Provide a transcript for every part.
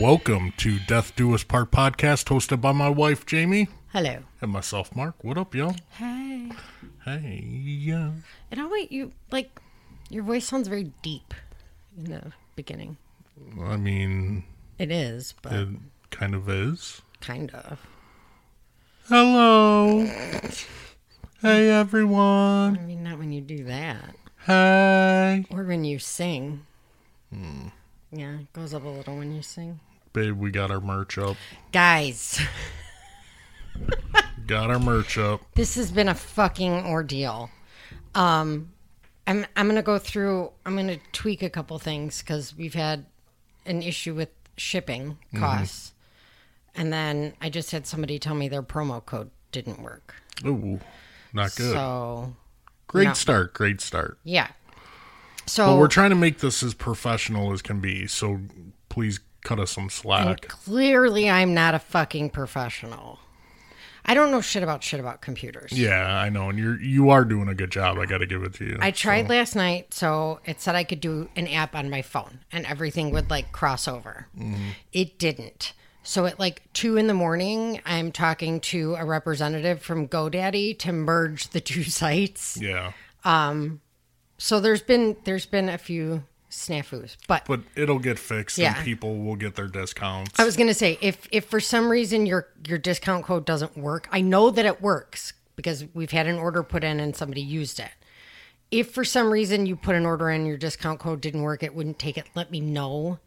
Welcome to Death Do Us Part podcast, hosted by my wife Jamie Hello. and myself Mark. What up, y'all? Hey. Hey, yeah. And I'll wait you like your voice sounds very deep in the beginning. I mean, It is, but it kind of is. kind of. Hello. Hey, everyone. I mean, not when you do that, Hey, or when you sing. Hmm. Yeah, it goes up a little when you sing. babe. We got our merch up. Guys, Got our merch up. this has been a fucking ordeal. Um, I'm I'm gonna go through. I'm gonna tweak a couple things because we've had an issue with shipping costs, and then I just had somebody tell me their promo code didn't work. Ooh, not good. So great no. start. Great start. yeah. But So we're trying to make this as professional as can be. So please cut us some slack. clearly, I'm not a fucking professional. I don't know shit about shit about computers. Yeah, I know, and you're you are doing a good job. I got to give it to you. I tried last night, so it said I could do an app on my phone and everything would like cross over. Mm-hmm. It didn't. So at like two in the morning, I'm talking to a representative from GoDaddy to merge the two sites. Yeah, um, So there's been there's been a few snafus, but but it'll get fixed, Yeah. and people will get their discounts. I was gonna say if if for some reason your your discount code doesn't work, I know that it works because we've had an order put in and somebody used it. If for some reason you put an order in, your discount code didn't work, it wouldn't take it. Let me know.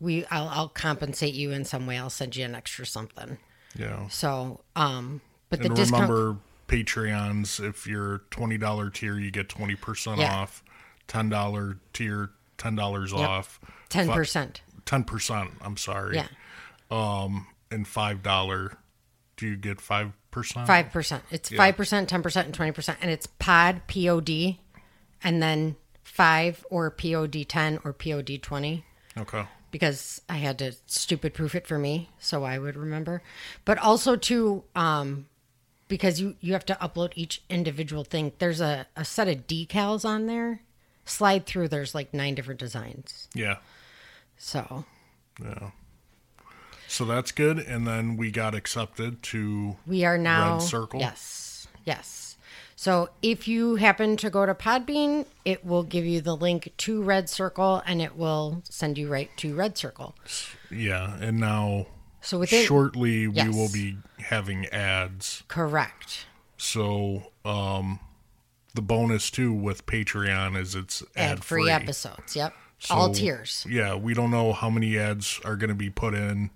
We I'll, I'll compensate you in some way. I'll send you an extra something. yeah, So um, but the and discount remember Patreons. If you're twenty dollar tier, you get twenty percent Yeah. off. Ten dollar tier, ten dollars off. ten percent. Ten percent. I'm sorry. Yeah, Um, And five dollar, do you get five percent? five percent. It's five percent, ten percent, and twenty percent, and it's pod p o d, and then five or p o d ten or p o d twenty. Okay. because I had to stupid proof it for me so I would remember. But also to um because you you have to upload each individual thing. There's a, a set of decals on there. Slide through there's like nine different designs. Yeah. So Yeah. So that's good, and then we got accepted to we are now Red Circle? Yes. Yes. So if you happen to go to Podbean, it will give you the link to Red Circle and it will send you right to Red Circle. yeah, and now So within shortly we will be having ads. correct. So um the bonus too with Patreon is it's ad free episodes. Yep. All tiers. Yeah, we don't know how many ads are going to be put in.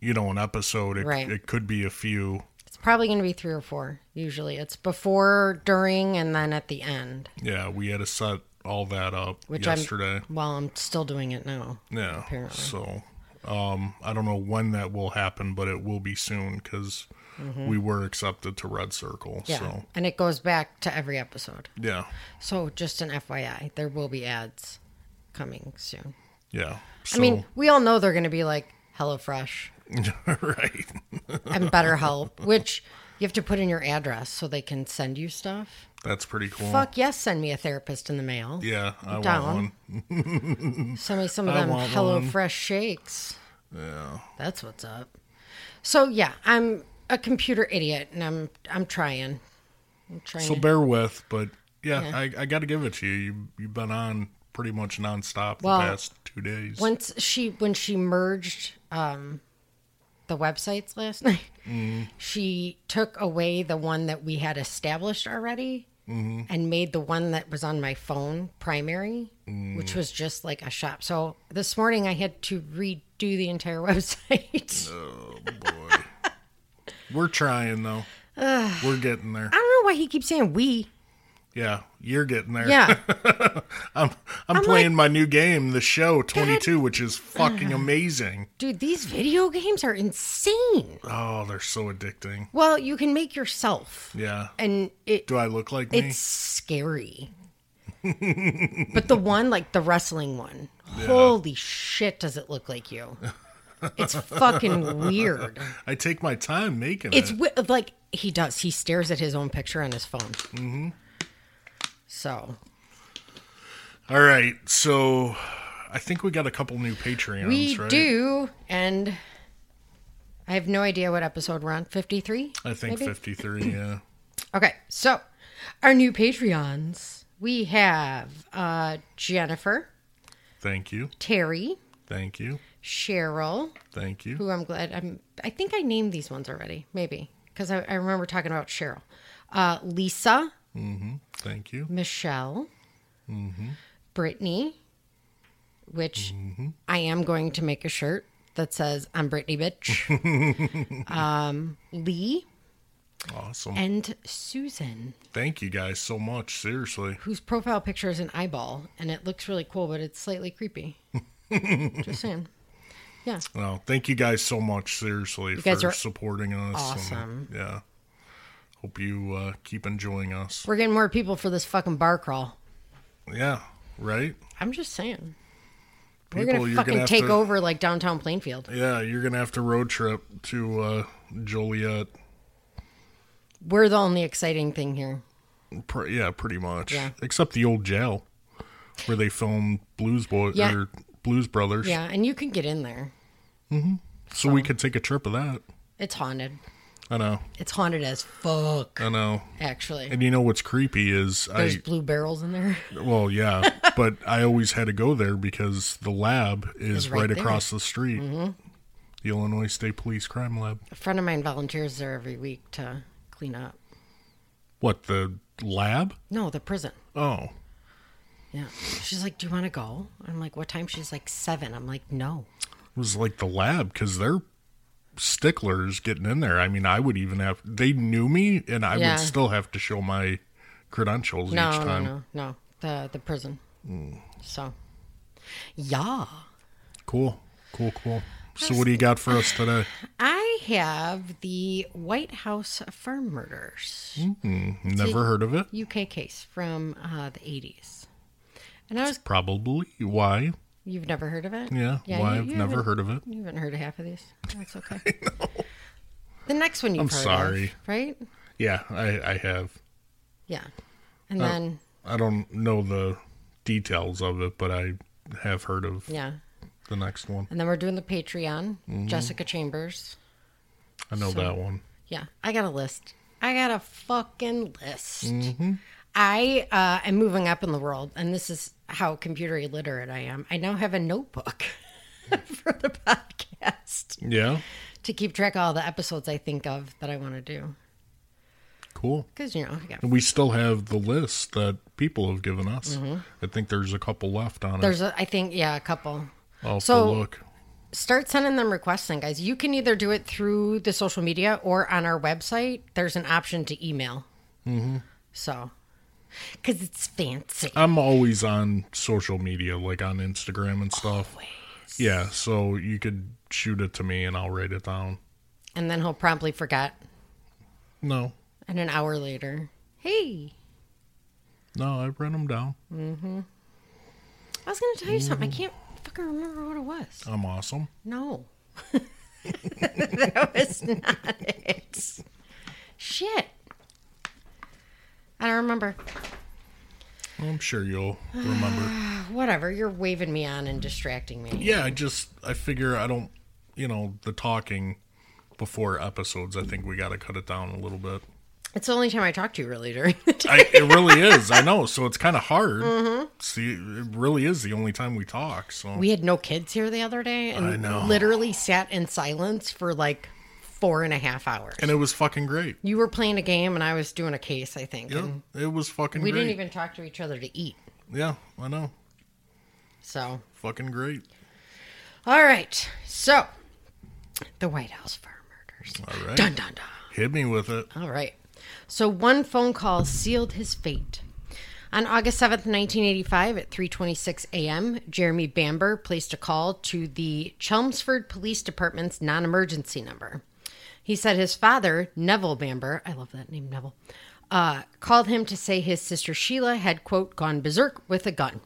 You know, an episode. It, Right. it could be a few. It's probably going to be three or four. Usually, it's before, during, and then at the end. Yeah, we had to set all that up Which yesterday. I'm well, I'm still doing it now. yeah. apparently. So, um, I don't know when that will happen, but it will be soon because we were accepted to Red Circle. Mm-hmm. Yeah, So, and it goes back to every episode. yeah, So just an FYI, there will be ads coming soon. yeah. So, I mean, we all know they're going to be like HelloFresh right. and BetterHelp, which you have to put in your address so they can send you stuff. That's pretty cool. Fuck yes, send me a therapist in the mail. Yeah, I want one. Send me some of I them want HelloFresh shakes. Yeah. That's what's up. So yeah, I'm a computer idiot, and I'm I'm trying. I'm trying. So to, bear with, but yeah, Yeah. I, I got to give it to you. you. You've been on pretty much nonstop Well, the past two days. once she when she merged um, the websites last night, Mm-hmm. she took away the one that we had established already. Mm-hmm. And made the one that was on my phone primary, Mm. which was just like a shop. So this morning I had to redo the entire website. oh boy, we're trying though. we're getting there. I don't know why he keeps saying we. Yeah, you're getting there. Yeah. I'm I'm, playing my new game, the show 22, which is fucking amazing. Dude, these video games are insane. Oh, they're so addicting. Well, you can make yourself, Yeah. and it Do I look like me? it's scary. but the one, like the wrestling one, holy shit, does it look like you? It's fucking weird. I take my time making It's it. wi- like he does. He stares at his own picture on his phone. Mm-hmm. So All right, so I think we got a couple new Patreons, we right? do, and I have no idea what episode we're on. Fifty-three. I think 53, yeah. Okay, so our new Patreons. We have uh, Jennifer, Thank you. Terry, Thank you. Cheryl, Thank you. who I'm glad I'm. I think I named these ones already, maybe because I, I remember talking about Cheryl, uh, Lisa, Thank you. Michelle, Brittany, which I am going to make a shirt that says "I'm Brittany, bitch." um, Lee Awesome. and Susan, Thank you guys so much. Seriously. whose profile picture is an eyeball, and it looks really cool, but it's slightly creepy. Just saying. Yeah. Well, thank you guys so much. Seriously guys for are supporting us. and, awesome. yeah. Hope you uh, keep enjoying us. We're getting more people for this fucking bar crawl. Yeah. Right. I'm just saying. We're gonna you're fucking gonna take to- over like downtown Plainfield. Yeah, you're gonna have to road trip to uh, Joliet. We're the only exciting thing here. Pr- yeah, pretty much. Yeah. Except the old jail where they filmed Blues Boy Yeah. or Blues Brothers. Yeah, and you can get in there. So we could take a trip of that. It's haunted. I know. It's haunted as fuck, I know. actually. And you know what's creepy is There's I blue barrels in there. well, yeah, but I always had to go there because the lab is right right. Mm-hmm. across the street. The Illinois State Police Crime Lab. A friend of mine volunteers there every week to clean up. What the lab? No, the prison. Oh, Yeah. She's like, Do you want to go? I'm like, What time? She's like, Seven. I'm like, No. it was like the lab because they're sticklers getting in there. I mean, I would even have. They knew me, and I Yeah. would still have to show my credentials No, each time. no, no. no, The the prison. So, yeah. Cool, cool, cool. So, what do you got for us today? I have the White House farm murders Never heard of it. UK case from uh, the 80s. And I was, Probably. Why? You've never heard of it? Yeah. you- why? I've you never heard of it. You haven't heard of half of these. That's okay. The next one you've I'm heard sorry. of, right? Yeah, I, I have. Yeah. Uh, And then, I don't know the details of it, but I have heard of yeah. the next one. And then we're doing the Patreon, Mm-hmm. Jessica Chambers. I know that one. Yeah, I got a list. I got a fucking list. Mm-hmm. I uh, am moving up in the world, and this is how computer illiterate I am. I now have a notebook for the podcast Yeah. to keep track of all the episodes I think of that I want to do. Cool. Because, you know, And we still have the list that people have given us. I think there's a couple left on it. Mm-hmm. there's, a, I think, yeah, a couple. I'll so- look. Start sending them requests in, guys. You can either do it through the social media or on our website. There's an option to email. Mm-hmm. So, because it's fancy. I'm always on social media, like on Instagram and stuff. Always. Yeah, so you could shoot it to me and I'll write it down. And then he'll promptly forget. No, And an hour later, hey, no, I write them down. Mm-hmm. I was going to tell you something. I can't fucking remember what it was. I'm awesome. No. that was not it. Shit. I don't remember. I'm sure you'll remember. Whatever. You're waving me on and distracting me. yeah, I just I figure I don't, you know, the talking before episodes. I think we got to cut it down a little bit. It's the only time I talk to you really during the day. I, it really is. I know. So it's kind of hard. Mm-hmm. See, it really is the only time we talk. So We had no kids here the other day and I know. literally sat in silence for like four and a half hours. and it was fucking great. you were playing a game and I was doing a case, I think. Yeah, it was fucking great. we great. didn't even talk to each other to eat. Yeah, I know. So, Fucking great. all right. So, the White House farm murders. All right. Dun dun dun. Hit me with it. All right. So one phone call sealed his fate. On August 7th, 1985 at 3:26 a.m., Jeremy Bamber placed a call to the Chelmsford Police Department's non-emergency number. He said his father, Nevill Bamber, I love that name Nevill, uh, called him to say his sister Sheila had quote gone berserk with a gun.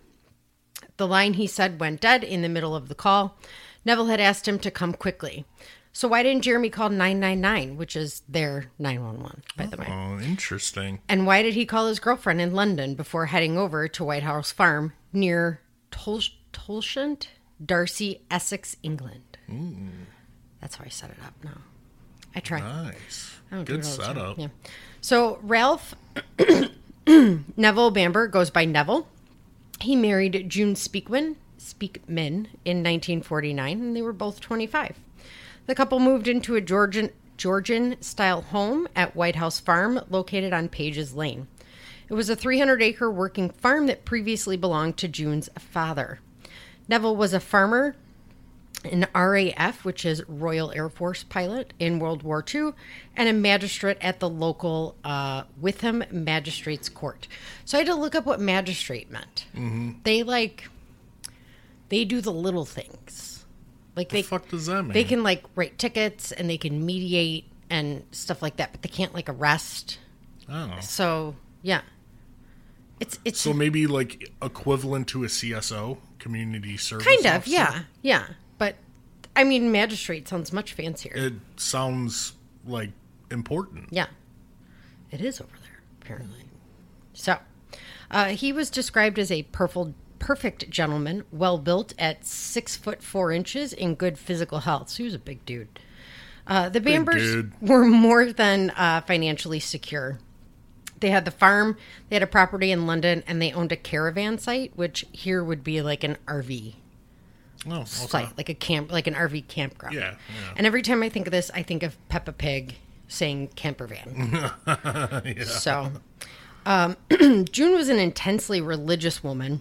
The line he said went dead in the middle of the call. Nevill had asked him to come quickly. So why didn't Jeremy call 999, which is their 911, by the way? Oh, interesting. And why did he call his girlfriend in London before heading over to White House Farm near Tol- Tolleshunt, D'Arcy, Essex, England. That's how I set it up now. I try. Nice. I Good it all the time. setup. Yeah. So Ralph Nevill Bamber goes by Nevill. He married June Speakman, Speakman in 1949, and they were both 25. The couple moved into a Georgian Georgian style home at White House Farm located on Pages Lane. It was a 300 acre working farm that previously belonged to June's father. Nevill was a farmer an RAF, which is Royal Air Force pilot in World War II, and a magistrate at the local uh, Witham Magistrates Court. So I had to look up what magistrate meant. They like, they do the little things. Like The they fuck does that mean? they can like write tickets and they can mediate and stuff like that, but they can't like arrest. oh. So yeah, it's it's So maybe like equivalent to a CSO, community service. kind of officer? yeah yeah. I mean, magistrate sounds much fancier. It sounds like important. Yeah, it is over there apparently. So, uh, he was described as a perfect, perfect gentleman, well built, at six foot four inches, in good physical health. So he was a big dude. Uh, the Bambers were more than uh, financially secure. They had the farm, they had a property in London, and they owned a caravan site, which here would be like an RV Oh, okay. site, like a camp, like an RV campground. Yeah, yeah. And every time I think of this, I think of Peppa Pig saying camper van. So, um, June was an intensely religious woman.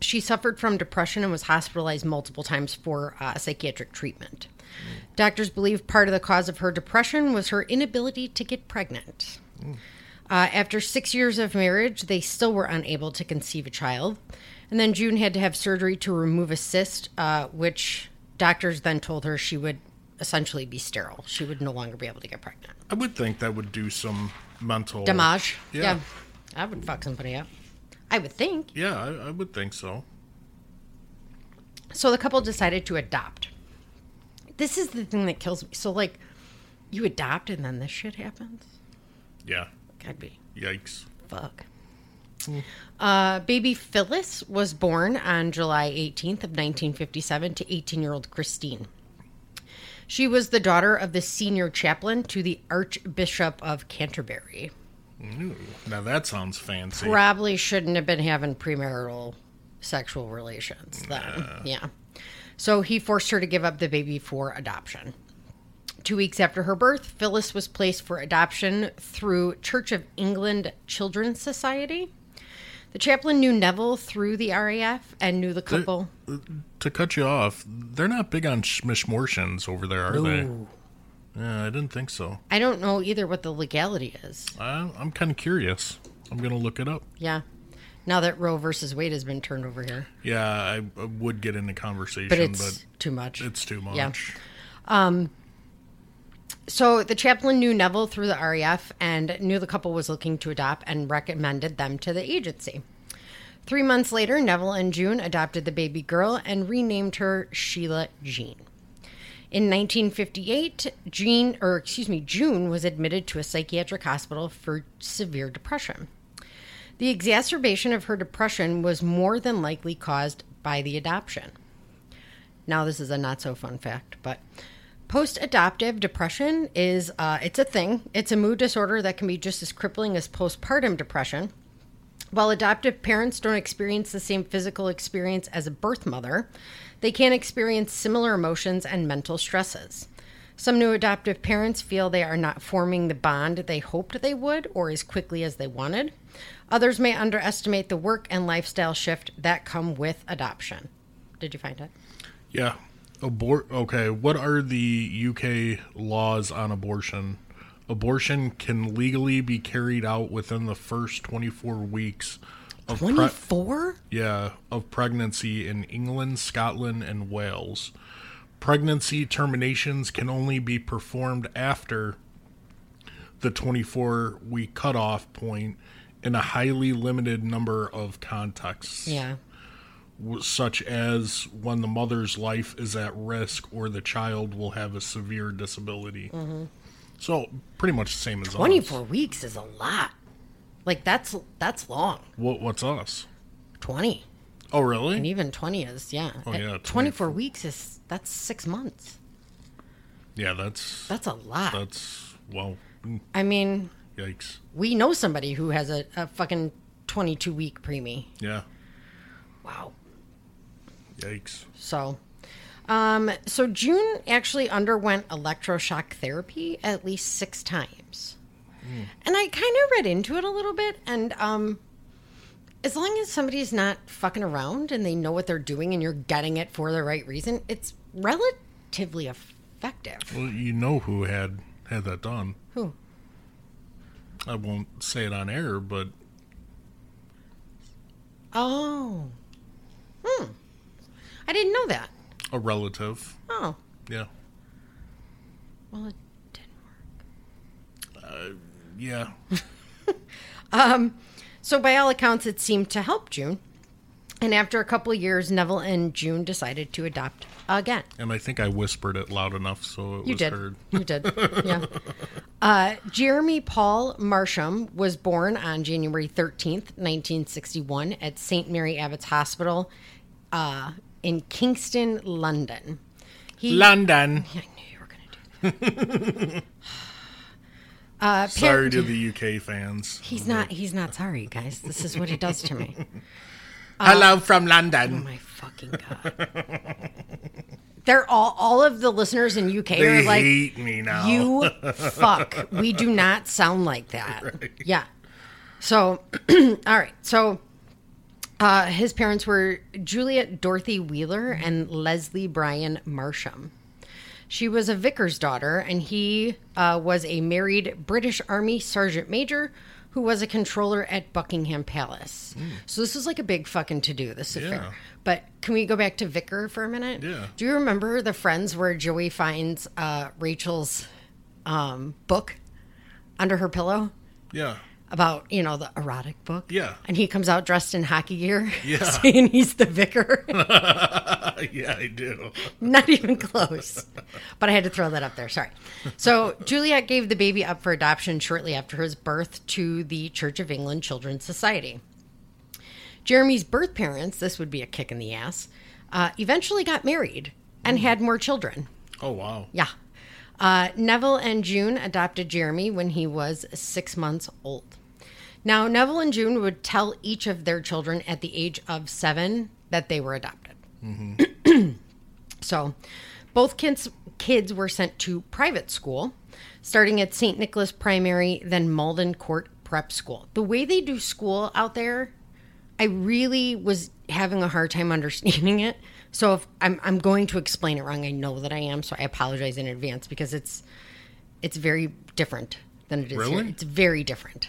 She suffered from depression and was hospitalized multiple times for uh, psychiatric treatment. Doctors believe part of the cause of her depression was her inability to get pregnant. Uh, after six years of marriage, they still were unable to conceive a child. And then June had to have surgery to remove a cyst, uh, which doctors then told her she would essentially be sterile. She would no longer be able to get pregnant. I would think that would do some mental Damage. Yeah. Yeah. I would fuck somebody up. I would think. Yeah, I, I would think so. So the couple decided to adopt. This is the thing that kills me. So, like, you adopt and then this shit happens? Yeah. I'd be Yikes. fuck. Uh, baby Phyllis was born on July 18th of 1957 to 18-year-old Christine. She was the daughter of the senior chaplain to the Archbishop of Canterbury. Ooh, now that sounds fancy. Probably shouldn't have been having premarital sexual relations then. Yeah. So he forced her to give up the baby for adoption. Two weeks after her birth, Phyllis was placed for adoption through Church of England Children's Society. The chaplain knew Nevill through the RAF and knew the couple. To cut you off, they're not big on schmishmortions over there, are they? Yeah, I didn't think so. I don't know either what the legality is. I, I'm kind of curious. I'm gonna look it up. Yeah. Now that Roe versus Wade has been turned over here, Yeah, I, I would get into conversation, but but it's too much. it's too much. Yeah. So the chaplain knew Nevill through the RAF and knew the couple was looking to adopt and recommended them to the agency. Three months later, Nevill and June adopted the baby girl and renamed her Sheila Jean. In 1958, Jean, or excuse me, June was admitted to a psychiatric hospital for severe depression. The exacerbation of her depression was more than likely caused by the adoption. Now, this is a not so fun fact, but post-adoptive depression is uh, it's a thing. It's a mood disorder that can be just as crippling as postpartum depression. While adoptive parents don't experience the same physical experience as a birth mother, they can experience similar emotions and mental stresses. Some new adoptive parents feel they are not forming the bond they hoped they would or as quickly as they wanted. Others may underestimate the work and lifestyle shift that come with adoption. Did you find it? Yeah. Abort. Okay. What are the UK laws on abortion? Abortion can legally be carried out within the first 24 weeks of pre- 24? yeah of pregnancy in England, Scotland, and Wales. Pregnancy terminations can only be performed after the 24 week cutoff point in a highly limited number of contexts Yeah. Such as when the mother's life is at risk or the child will have a severe disability. So pretty much the same as us. 24 weeks is a lot. Like that's that's long. What, what's us? 20. Oh, really? And even 20 is, yeah. Oh, yeah, 24 weeks is, that's six months. Yeah, that's That's a lot. that's well, mm, I mean, yikes. we know somebody who has a, a fucking 22 week preemie. Yeah, Wow. Yikes. So, um, so June actually underwent electroshock therapy at least six times, and I kind of read into it a little bit. And um, as long as somebody's not fucking around and they know what they're doing and you're getting it for the right reason, it's relatively effective. Well, you know who had had that done. Who? I won't say it on air, but Oh, hmm. I didn't know that. a relative. Oh, Yeah, well, it didn't work. yeah. um, So, by all accounts, it seemed to help June. And after a couple of years, Nevill and June decided to adopt again. And I think I whispered it loud enough so it You was did. heard. You did. Yeah. Uh, Jeremy Paul Marsham was born on January 13th, 1961, at St. Mary Abbott's Hospital uh, in Kingston, London. He, London. I knew you were going to do that. uh, Sorry to the UK fans. He's not. He's not sorry, guys. This is what he does to me. Hello from Oh London. my fucking god! They're all. All of the listeners in UK They are like, hate me now. You fuck. We do not sound like that. Yeah. So, all right. So, uh, his parents were Juliet Dorothy Wheeler and Leslie Bryan Marsham. She was a vicar's daughter, and he uh, was a married British Army sergeant major who was a controller at Buckingham Palace. So this was like a big fucking to do. This affair. Yeah. But can we go back to vicar for a minute? Yeah. Do you remember the Friends where Joey finds uh, Rachel's um, book under her pillow yeah. About you know the erotic book? Yeah. And he comes out dressed in hockey gear, Yeah. saying he's the vicar. yeah, I do. Not even close. But I had to throw that up there. Sorry. So Juliet gave the baby up for adoption shortly after his birth to the Church of England Children's Society. Jeremy's birth parents, this would be a kick in the ass, uh, eventually got married and had more children. Oh wow. Yeah. Uh, Nevill and June adopted Jeremy when he was six months old. Now, Nevill and June would tell each of their children at the age of seven that they were adopted. Mm-hmm. so, both kids, kids were sent to private school, starting at St. Nicholas Primary, then Maldon Court Prep School. The way they do school out there, I really was having a hard time understanding it. So if I'm I'm going to explain it wrong, I know that I am, so I apologize in advance because it's it's very different than it is here. It's very different.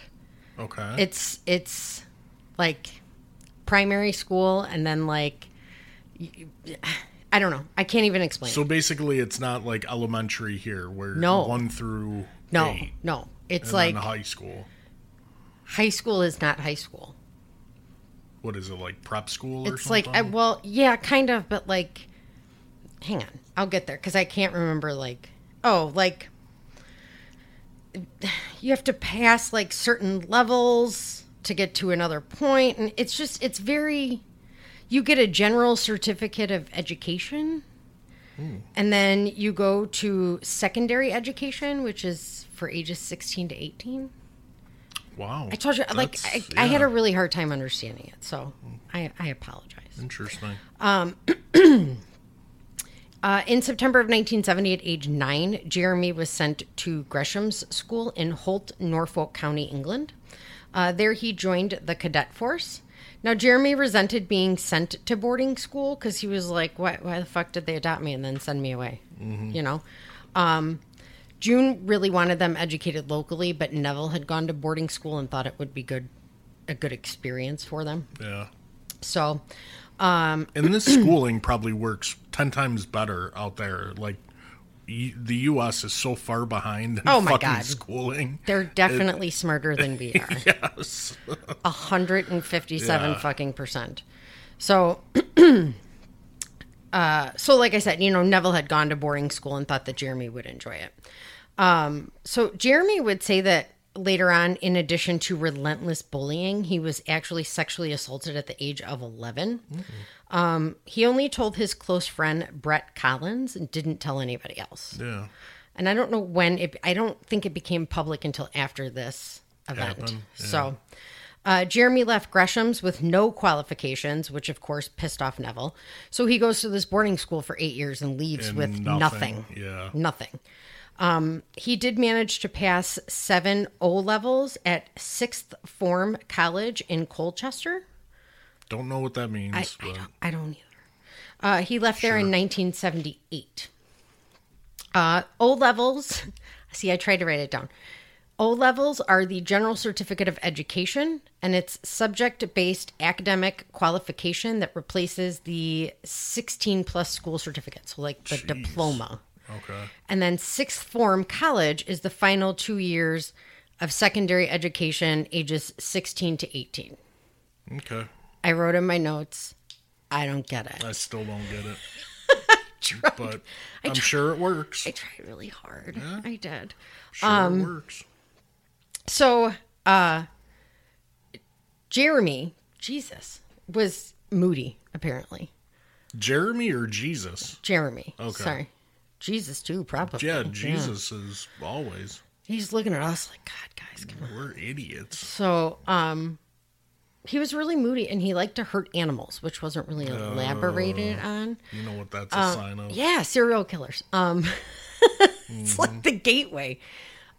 Okay. It's it's like primary school and then like I don't know. I can't even explain so it. basically, it's not like elementary here, where No. one through No, eight, no. It's like high school. high school is not high school. What is it like prep school? Or It's like I, well, yeah, kind of, but like hang on. I'll get there cuz I can't remember like oh, like you have to pass like certain levels to get to another point and it's just it's very you get a general certificate of education hmm. and then you go to secondary education which is for ages 16 to 18 wow. i told you like I, I had a really hard time understanding it so i, I apologize interesting. Um, Uh, in September of 1970, at age nine, Jeremy was sent to Gresham's School in Holt, Norfolk County, England. Uh, there, he joined the cadet force. Now, Jeremy resented being sent to boarding school because he was like, why, why the fuck did they adopt me and then send me away? You know? Um, June really wanted them educated locally, but Nevill had gone to boarding school and thought it would be good, a good experience for them. Yeah. So, um, And this schooling probably works ten times better out there. Like the U.S. is so far behind in Oh my fucking God. schooling. they're definitely smarter than we are. Yes. 157 Yeah. fucking percent. So, uh, so like I said, you know, Nevill had gone to boarding school and thought that Jeremy would enjoy it. Um, so Jeremy would say that later on, in addition to relentless bullying, he was actually sexually assaulted at the age of 11. Um, he only told his close friend Brett Collins and didn't tell anybody else. Yeah. And I don't know when it, I don't think it became public until after this event. Happened, yeah. So, uh, Jeremy left Gresham's with no qualifications, which of course pissed off Nevill. So he goes to this boarding school for eight years and leaves And with nothing, nothing. yeah. Nothing. Um, he did manage to pass seven O levels at sixth form college in Colchester. Don't know what that means, I, I, don't, I don't either. Uh, he left there in 1978. Uh, o levels, see, I tried to write it down. O levels are the General Certificate of Education, and it's subject based academic qualification that replaces the 16 plus school certificate, so like the diploma. okay. And then sixth form college is the final two years of secondary education, ages 16 to 18. Okay. I wrote in my notes, I don't get it. I still don't get it. but I'm sure it works. I tried really hard. I did. Sure um, it works. So, uh, Jeremy, Jesus, was moody, apparently. Jeremy or Jesus? Jeremy. Okay. Sorry. Jesus, too, probably. Yeah, Jesus is always. He's looking at us like, God, guys, come on. We're idiots. So, um, he was really moody and he liked to hurt animals, which wasn't really elaborated on. You know what that's a sign of? Yeah, serial killers. Um, it's like the gateway.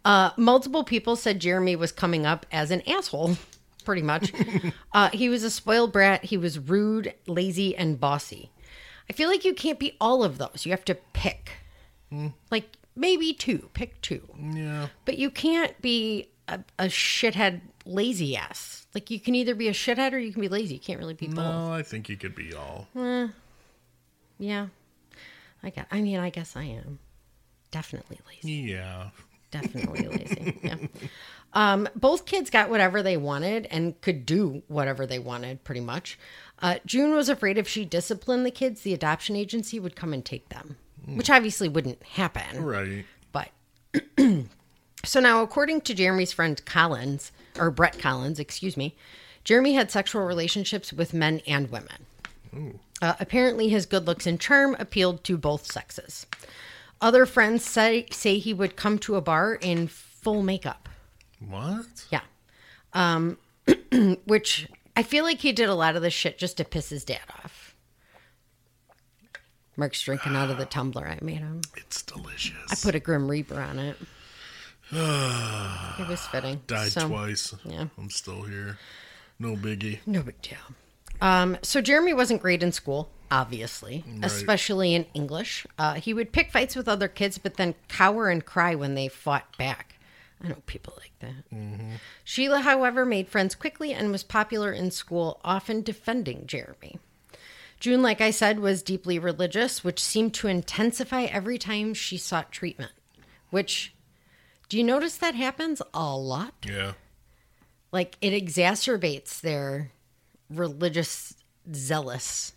Uh, multiple people said Jeremy was coming up as an asshole, pretty much. uh, he was a spoiled brat. He was rude, lazy, and bossy. I feel like you can't be all of those. You have to pick. Like maybe two. Pick two. Yeah. But you can't be a, a shithead lazy ass. Like you can either be a shithead or you can be lazy. You can't really be both. No, I think you could be all. Yeah. I got I mean, I guess I am. Definitely lazy. Yeah. Definitely lazy. Yeah. Um, both kids got whatever they wanted and could do whatever they wanted, pretty much. Uh, June was afraid if she disciplined the kids, the adoption agency would come and take them, which obviously wouldn't happen. Right. But so now, according to Jeremy's friend Collins, or Brett Collins, excuse me, Jeremy had sexual relationships with men and women. Uh, apparently, his good looks and charm appealed to both sexes. Other friends say, say he would come to a bar in full makeup. What? Yeah. Um, which I feel like he did a lot of this shit just to piss his dad off. Mark's drinking out of the tumbler I made him. It's delicious. I put a Grim Reaper on it. it was fitting. Died So, twice. yeah. I'm still here. No biggie. No big deal. Um, so Jeremy wasn't great in school, obviously, especially in English. Uh, he would pick fights with other kids, but then cower and cry when they fought back. I know people like that. Sheila, however, made friends quickly and was popular in school, often defending Jeremy. June, like I said, was deeply religious, which seemed to intensify every time she sought treatment. Which, do you notice that happens a lot? Yeah. like it exacerbates their religious zealous.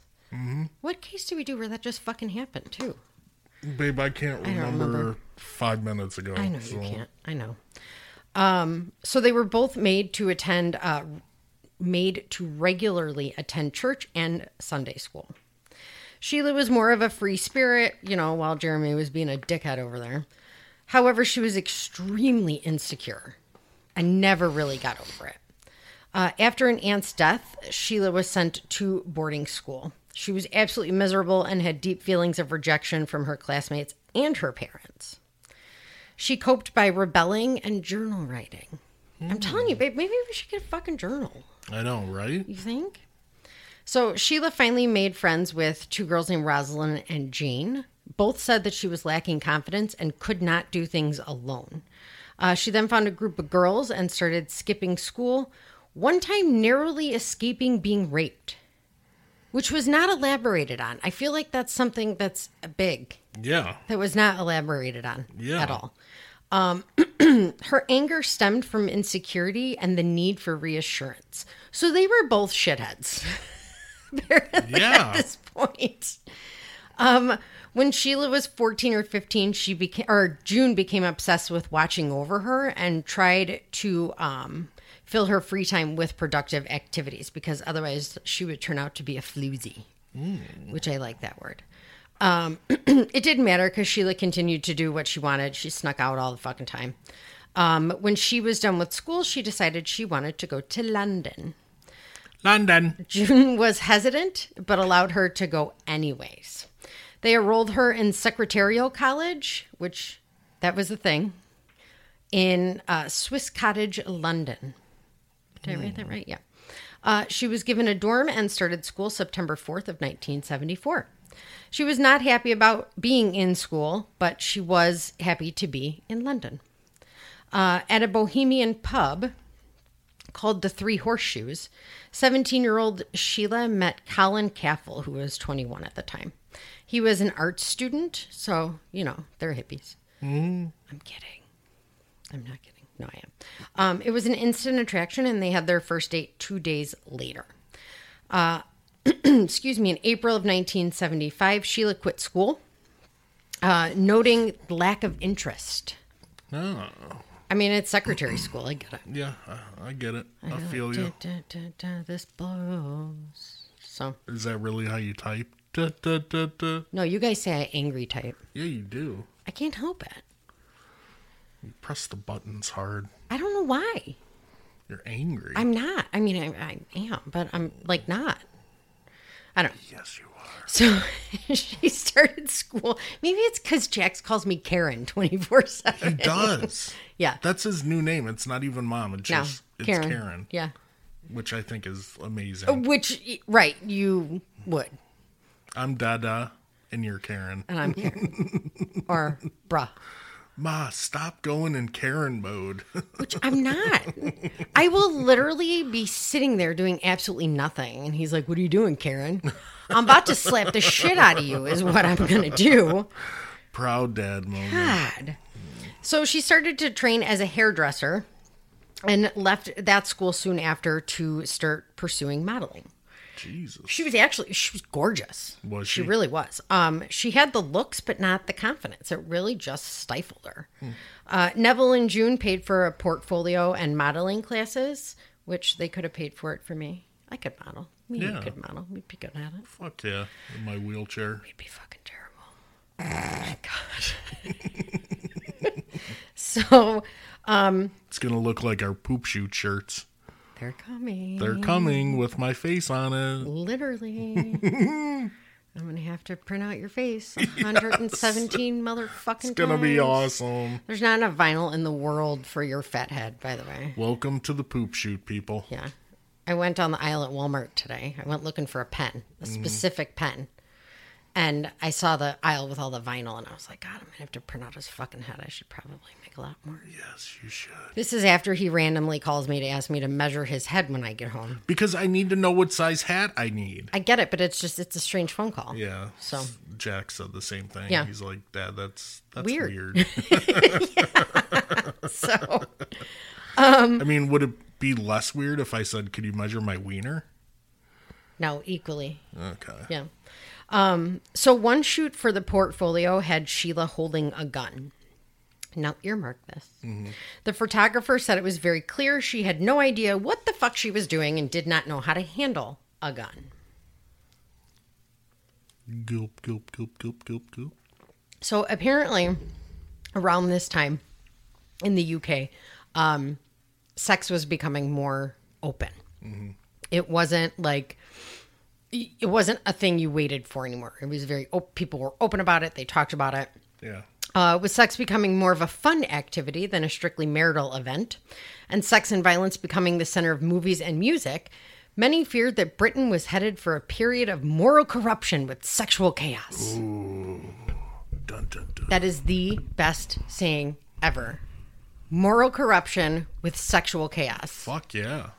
What case do we do where that just fucking happened too? Babe, I can't don't remember, remember. five minutes ago. I know so- you can't. I know. Um, so they were both made to attend, uh, made to regularly attend church and Sunday school. Sheila was more of a free spirit, you know, while Jeremy was being a dickhead over there. However, she was extremely insecure and never really got over it. Uh, after an aunt's death, Sheila was sent to boarding school. She was absolutely miserable and had deep feelings of rejection from her classmates and her parents. She coped by rebelling and journal writing. I'm telling you, babe, maybe we should get a fucking journal. I know, right? You think? So Sheila finally made friends with two girls named Rosalind and Jane. Both said that she was lacking confidence and could not do things alone. Uh, she then found a group of girls and started skipping school, one time narrowly escaping being raped, which was not elaborated on. I feel like that's something that's big Yeah. that was not elaborated on Yeah. at all. Um, her anger stemmed from insecurity and the need for reassurance. So they were both shitheads Yeah. at this point. Um, When Sheila was 14 or 15, she became, or June became obsessed with watching over her and tried to um, fill her free time with productive activities because otherwise she would turn out to be a floozy, which I like that word. Um, it didn't matter because Sheila continued to do what she wanted. She snuck out all the fucking time. Um, when she was done with school, she decided she wanted to go to London. London. June was hesitant, but allowed her to go anyways. They enrolled her in secretarial college, which that was the thing, in uh, Swiss Cottage, London. Did I write that right? Yeah. Uh, she was given a dorm and started school September 4th of 1974. She was not happy about being in school, but she was happy to be in London. Uh, at a bohemian pub, called the Three Horseshoes, 17 year old Sheila met Colin Caffell, who was 21 at the time. He was an art student, so, you know, they're hippies. I'm kidding. I'm not kidding. No, I am. Um, it was an instant attraction, and they had their first date two days later. Uh, excuse me, in April of 1975, Sheila quit school, uh, noting lack of interest. Oh, I mean, it's secretary school. I get it. yeah, I, I get it. I feel you. Da, da, da, da, this blows. So, Is that really how you type? Da, da, da, no, you guys say I angry type. Yeah, you do. I can't help it. You press the buttons hard. I don't know why. You're angry. I'm not. I mean, I, I am, but I'm like not. I don't. yes, you are. So she started school. Maybe it's because Jax calls me Karen 24 seven. He 7. does. Yeah. That's his new name. It's not even mom. It's No, just it's Karen. Karen. Yeah. which I think is amazing. Uh, which, right, you would. I'm Dada, and you're Karen. And I'm Karen. or bruh. Ma, stop going in Karen mode. Which I'm not. I will literally be sitting there doing absolutely nothing. And he's like, What are you doing, Karen? I'm about to slap the shit out of you, is what I'm going to do. Proud dad moment. God. So she started to train as a hairdresser and left that school soon after to start pursuing modeling. Jesus. She was actually she was gorgeous. Was she? she? really was. Um, she had the looks, but not the confidence. It really just stifled her. Uh, Nevill and June paid for a portfolio and modeling classes, which they could have paid for it for me. I could model. Me you Yeah. could model. We'd be good at it. Fuck yeah. In my wheelchair. We'd be fucking terrible. God. so It's gonna look like our poop shoot shirts. They're coming. They're coming with my face on it. Literally. I'm gonna have to print out your face 117 motherfucking It's gonna be awesome. There's not enough vinyl in the world for your fat head, by the way. Welcome to the poop shoot, people. Yeah. I went down the aisle at Walmart today. I went looking for a pen, a Mm. specific pen. And I saw the aisle with all the vinyl, and I was like, God, I'm going to have to print out his fucking head. I should probably make a lot more. Yes, you should. This is after he randomly calls me to ask me to measure his head when I get home. Because I need to know what size hat I need. I get it, but it's just, it's a strange phone call. Yeah. So. Jack said the same thing. Yeah. He's like, Dad, that's that's Weird." weird. So. Um, I mean, would it be less weird if I said, Could you measure my wiener? No, equally. Okay. Yeah. Um, so one shoot for the portfolio had Sheila holding a gun. Now earmark this. The photographer said it was very clear she had no idea what the fuck she was doing and did not know how to handle a gun. Gulp, gulp, gulp, gulp, gulp, gulp. So apparently, around this time in the UK, um, sex was becoming more open. It wasn't like it wasn't a thing you waited for anymore. It was very op- people were open about it. They talked about it. Yeah. Uh, with sex becoming more of a fun activity than a strictly marital event, and sex and violence becoming the center of movies and music, many feared that Britain was headed for a period of moral corruption with sexual chaos. Dun, dun, dun. That is the best saying ever. Moral corruption with sexual chaos. Fuck yeah.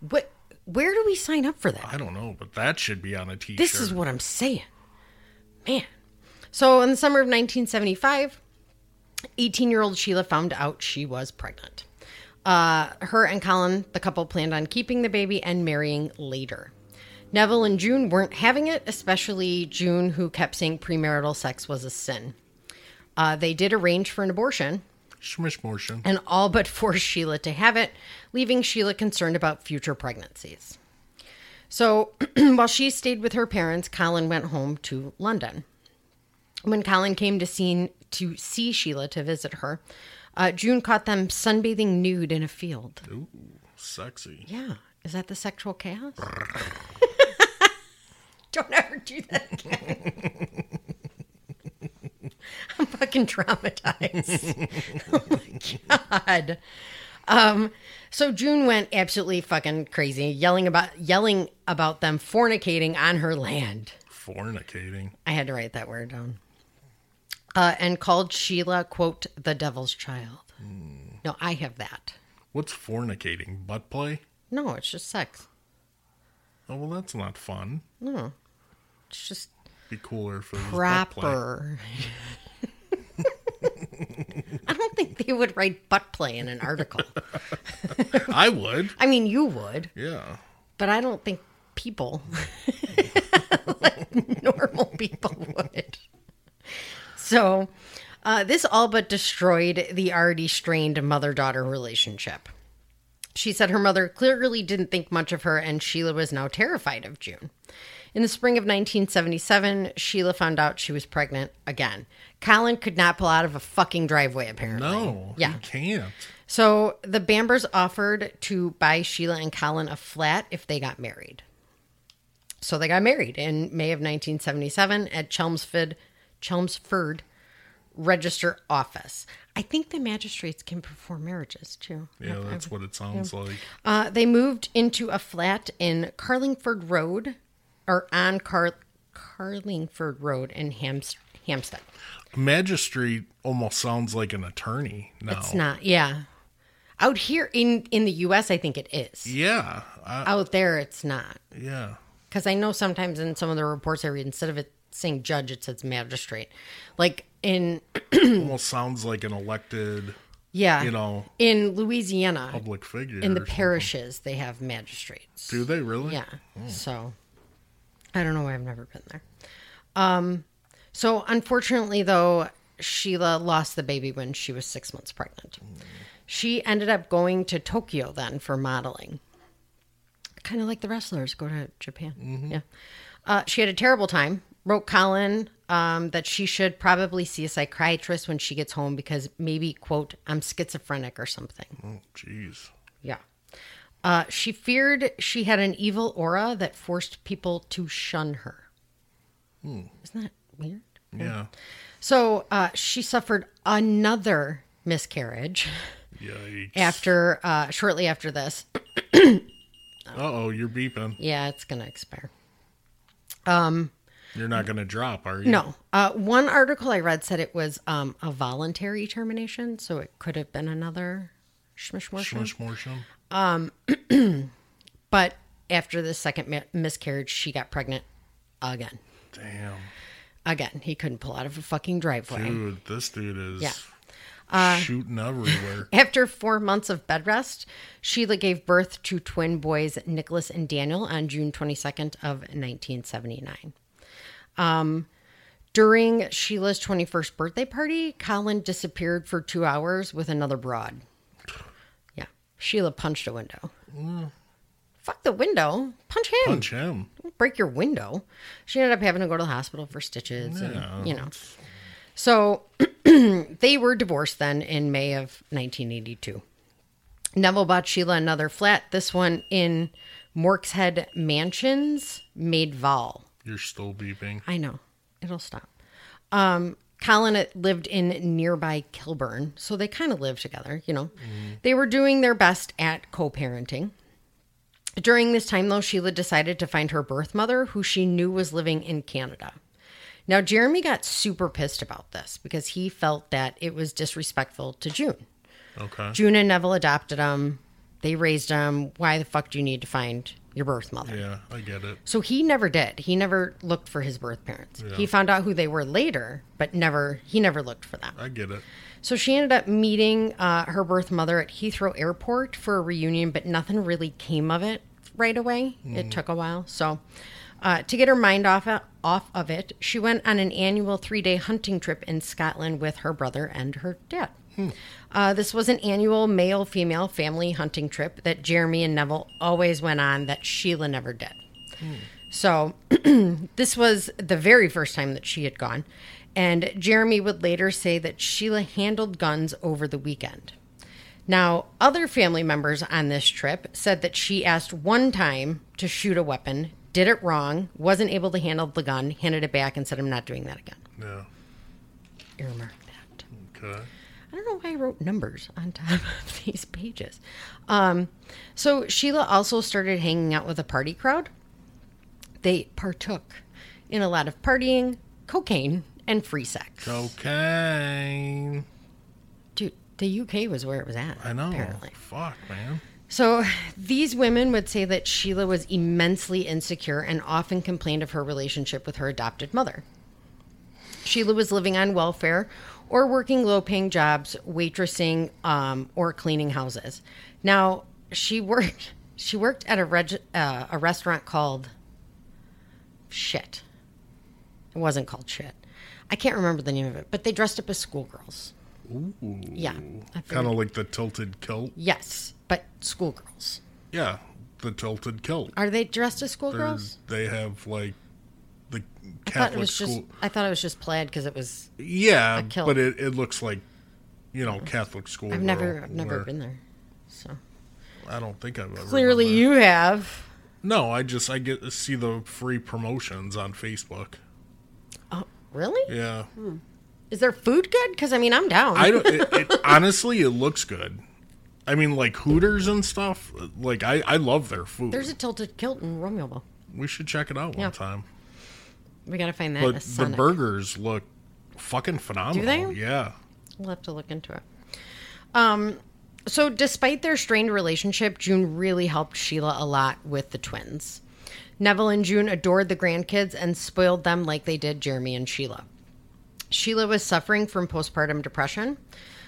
What? Where do we sign up for that? I don't know, but that should be on a t shirt. This is what I'm saying. Man. So, in the summer of 1975, 18 year old Sheila found out she was pregnant. Uh, her and Colin, the couple, planned on keeping the baby and marrying later. Nevill and June weren't having it, especially June, who kept saying premarital sex was a sin. Uh, they did arrange for an abortion Schmishmortion. and all but forced Sheila to have it, leaving Sheila concerned about future pregnancies. So while she stayed with her parents, Colin went home to London. When Colin came to see, to see Sheila to visit her, uh, June caught them sunbathing nude in a field. Ooh, sexy. Yeah. Is that the sexual chaos? Don't ever do that again. I'm fucking traumatized. oh my god. Um, so June went absolutely fucking crazy, yelling about yelling about them fornicating on her land. Fornicating. I had to write that word down. Uh, and called Sheila, quote, the devil's child. No, I have that. What's fornicating? Butt play? No, it's just sex. Oh, well, that's not fun. No, it's just Be cooler for it was butt play. proper. I don't think they would write butt play in an article. I would. I mean, you would, Yeah. but I don't think people, like normal people, would. So, uh, this all but destroyed the already strained mother daughter relationship. She said her mother clearly didn't think much of her, and Sheila was now terrified of June. In the spring of 1977, Sheila found out she was pregnant again. Colin could not pull out of a fucking driveway, apparently. No. Yeah. You can't. So the Bambers offered to buy Sheila and Colin a flat if they got married. So they got married in May of 1977 at Chelmsford, Chelmsford Register Office. I think the magistrates can perform marriages too. Yeah, that's what it sounds like. Uh, they moved into a flat in Carlingford Road, or on Car- Carlingford Road in Hampstead. Magistrate almost sounds like an attorney now. It's not, yeah. Out here in in the U.S., I think it is. Yeah. I, Out there, it's not. yeah. Because I know sometimes in some of the reports I read, instead of it saying judge, it says magistrate. Like in, Almost sounds like an elected, yeah, you know, in Louisiana, public figure. in the parishes, they have magistrates. Do they really? Yeah. Hmm. So I don't know why I've never been there. Um, so unfortunately, though, Sheila lost the baby when she was six months pregnant. She ended up going to Tokyo then for modeling. Kind of like the wrestlers go to Japan. Yeah. Uh, she had a terrible time. Wrote Colin um, that she should probably see a psychiatrist when she gets home because maybe, quote, I'm schizophrenic or something. Oh, jeez. Uh, she feared she had an evil aura that forced people to shun her. Isn't that weird? Yeah. So uh, she suffered another miscarriage Yikes. after uh, shortly after this. Uh oh, you're beeping. Yeah, it's gonna expire. Um. You're not going to drop, are you? No, uh, one article I read said it was um, a voluntary termination, so it could have been another schmishmortion. Schmishmorsham? But after the second mi- miscarriage, she got pregnant again. Damn. Again, he couldn't pull out of a fucking driveway. Dude, this dude is Yeah. Uh, shooting everywhere. After four months of bed rest, Sheila gave birth to twin boys Nicholas and Daniel on June 22nd of 1979. Um, during Sheila's 21st birthday party, Colin disappeared for two hours with another broad. Sheila punched a window. Fuck the window. Punch him. Punch him. Don't break your window. She ended up having to go to the hospital for stitches, Yeah. and you know. So they were divorced then in May of 1982. Nevill bought Sheila another flat. This one in Morshead Mansions, Maida Vale. You're still beeping. I know it'll stop. Um, Colin lived in nearby Kilburn, so they kind of lived together. You know, they were doing their best at co-parenting. During this time, though, Sheila decided to find her birth mother, who she knew was living in Canada. Now, Jeremy got super pissed about this because he felt that it was disrespectful to June. Okay. June and Nevill adopted him. They raised him. Why the fuck do you need to find your birth mother? Yeah, I get it. So he never did. He never looked for his birth parents. He found out who they were later, but never he never looked for them. I get it. So she ended up meeting uh, her birth mother at Heathrow Airport for a reunion, but nothing really came of it right away. It took a while. So, uh, to get her mind off of, off of it, she went on an annual three day hunting trip in Scotland with her brother and her dad. Uh, this was an annual male female family hunting trip that Jeremy and Nevill always went on that Sheila never did. So, this was the very first time that she had gone. And Jeremy would later say that Sheila handled guns over the weekend. Now, other family members on this trip said that she asked one time to shoot a weapon, did it wrong, wasn't able to handle the gun, handed it back, and said, I'm not doing that again. Yeah. Earmark that. Okay. I don't know why I wrote numbers on top of these pages. Um, so Sheila also started hanging out with a party crowd. They partook in a lot of partying, cocaine, and free sex. Cocaine. Dude, the UK was where it was at. I know. Apparently. Fuck, man. So these women would say that Sheila was immensely insecure and often complained of her relationship with her adopted mother. Sheila was living on welfare or working low paying jobs, waitressing, um, or cleaning houses. Now, she worked she worked at a reg, uh, a restaurant called shit. It wasn't called shit. I can't remember the name of it, but they dressed up as schoolgirls. Ooh. Yeah. Kind of like the tilted kilt. Yes, but schoolgirls. Yeah. The tilted kilt. Are they dressed as schoolgirls? They have like the I Catholic was school. just. I thought it was just plaid because it was. yeah, kilt. but it, it looks like you know Catholic school. I've never, I've never been there. So I don't think I've ever. clearly, been there. you have. No, I just I get to see the free promotions on Facebook. Oh, really? Yeah, hmm. Is their food good? Because I mean, I'm down. I don't. It, it, honestly, it looks good. I mean, like Hooters and stuff. Like I, I love their food. There's a tilted kilt in Romeoville. we should check it out one Yeah. time. We gotta find that. But a the burgers look fucking phenomenal. Do they? Yeah. We'll have to look into it. Um, so despite their strained relationship, June really helped Sheila a lot with the twins. Nevill and June adored the grandkids and spoiled them like they did Jeremy and Sheila. Sheila was suffering from postpartum depression.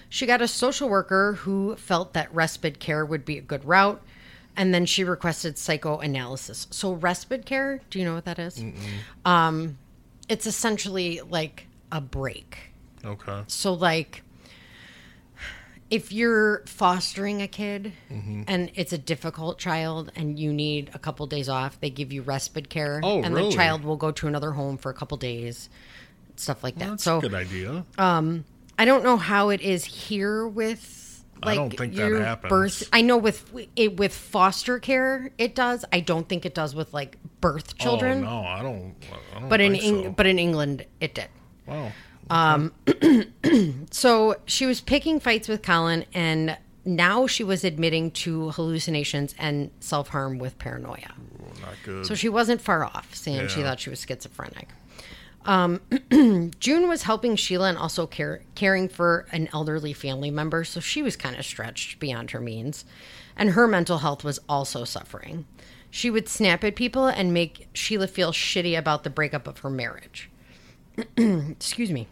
She got a social worker who felt that respite care would be a good route, and then she requested psychoanalysis. So, respite care, do you know what that is? Um, it's essentially like a break. Okay. So, like, if you're fostering a kid Mm-hmm. and it's a difficult child and you need a couple days off, they give you respite care. Oh, and really? the child will go to another home for a couple days, stuff like that. That's so, a good idea. Um I don't know how it is here with. I Like don't think that happens. birth. I know with it with foster care it does. I don't think it does with like birth children. Oh no, I don't. I don't But in Eng- so. but in England it did. wow. Um, So she was picking fights with Colin, and now she was admitting to hallucinations and self harm with paranoia. Not good. So she wasn't far off, saying she thought she was schizophrenic. Um, June was helping Sheila and also care, caring for an elderly family member, so she was kind of stretched beyond her means. And her mental health was also suffering. She would snap at people and make Sheila feel shitty about the breakup of her marriage. Excuse me.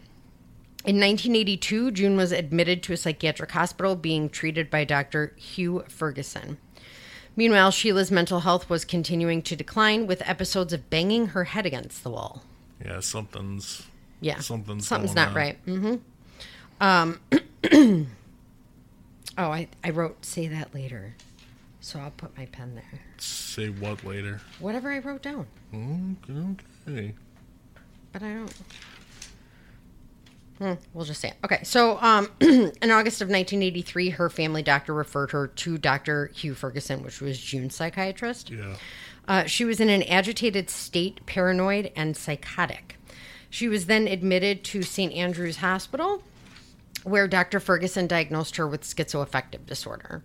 In 1982, June was admitted to a psychiatric hospital being treated by Dr. Hugh Ferguson. Meanwhile, Sheila's mental health was continuing to decline with episodes of banging her head against the wall. Yeah, something's. Yeah. Something's something's not on. right. Mm-hmm. Um Oh, I, I wrote say that later. So I'll put my pen there. Say what later? Whatever I wrote down. Okay. but I don't. Hmm, we'll just say it. Okay, so um, in August of 1983, her family doctor referred her to Dr. Hugh Ferguson, which was June's psychiatrist. Yeah. Uh, she was in an agitated state, paranoid, and psychotic. She was then admitted to St. Andrew's Hospital, where Dr. Ferguson diagnosed her with schizoaffective disorder.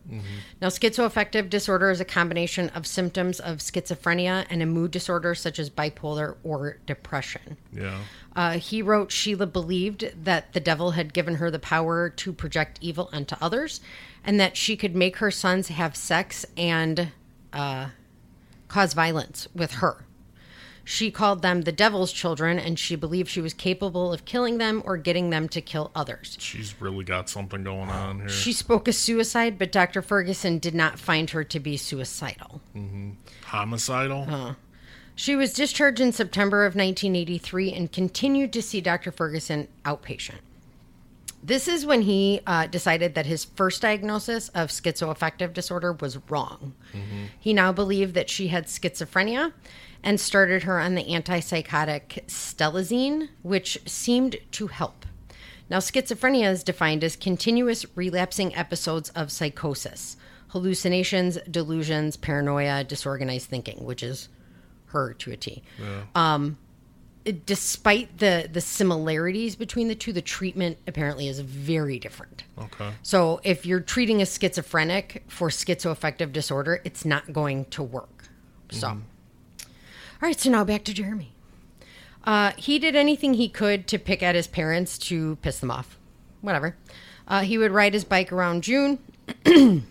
Now, schizoaffective disorder is a combination of symptoms of schizophrenia and a mood disorder such as bipolar or depression. Yeah. Uh, he wrote Sheila believed that the devil had given her the power to project evil onto others and that she could make her sons have sex and uh, cause violence with her. She called them the devil's children and she believed she was capable of killing them or getting them to kill others. She's really got something going on here. She spoke of suicide, but Dr. Ferguson did not find her to be suicidal. Mm-hmm. Homicidal? She was discharged in September of 1983 and continued to see Dr. Ferguson outpatient. This is when he uh, decided that his first diagnosis of schizoaffective disorder was wrong. He now believed that she had schizophrenia and started her on the antipsychotic stelazine, which seemed to help. Now, schizophrenia is defined as continuous relapsing episodes of psychosis, hallucinations, delusions, paranoia, disorganized thinking, which is her to a T. Um, despite the the similarities between the two, the treatment apparently is very different. Okay. So if you're treating a schizophrenic for schizoaffective disorder, it's not going to work. So, all right. So now back to Jeremy. Uh, he did anything he could to pick at his parents to piss them off. Whatever. Uh, he would ride his bike around June,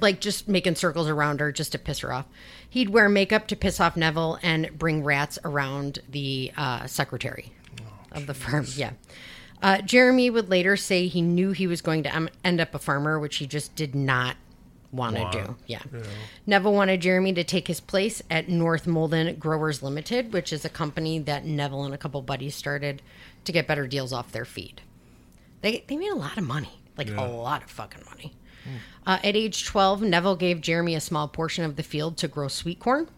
like just making circles around her just to piss her off. He'd wear makeup to piss off Nevill and bring rats around the uh, secretary of the firm. Yeah. Uh, Jeremy would later say he knew he was going to em- end up a farmer, which he just did not want to do. Yeah. Nevill wanted Jeremy to take his place at North Maldon Growers Limited, which is a company that Nevill and a couple buddies started to get better deals off their feed. They, they made a lot of money, like a lot of fucking money. Uh, at age 12, Nevill gave Jeremy a small portion of the field to grow sweet corn.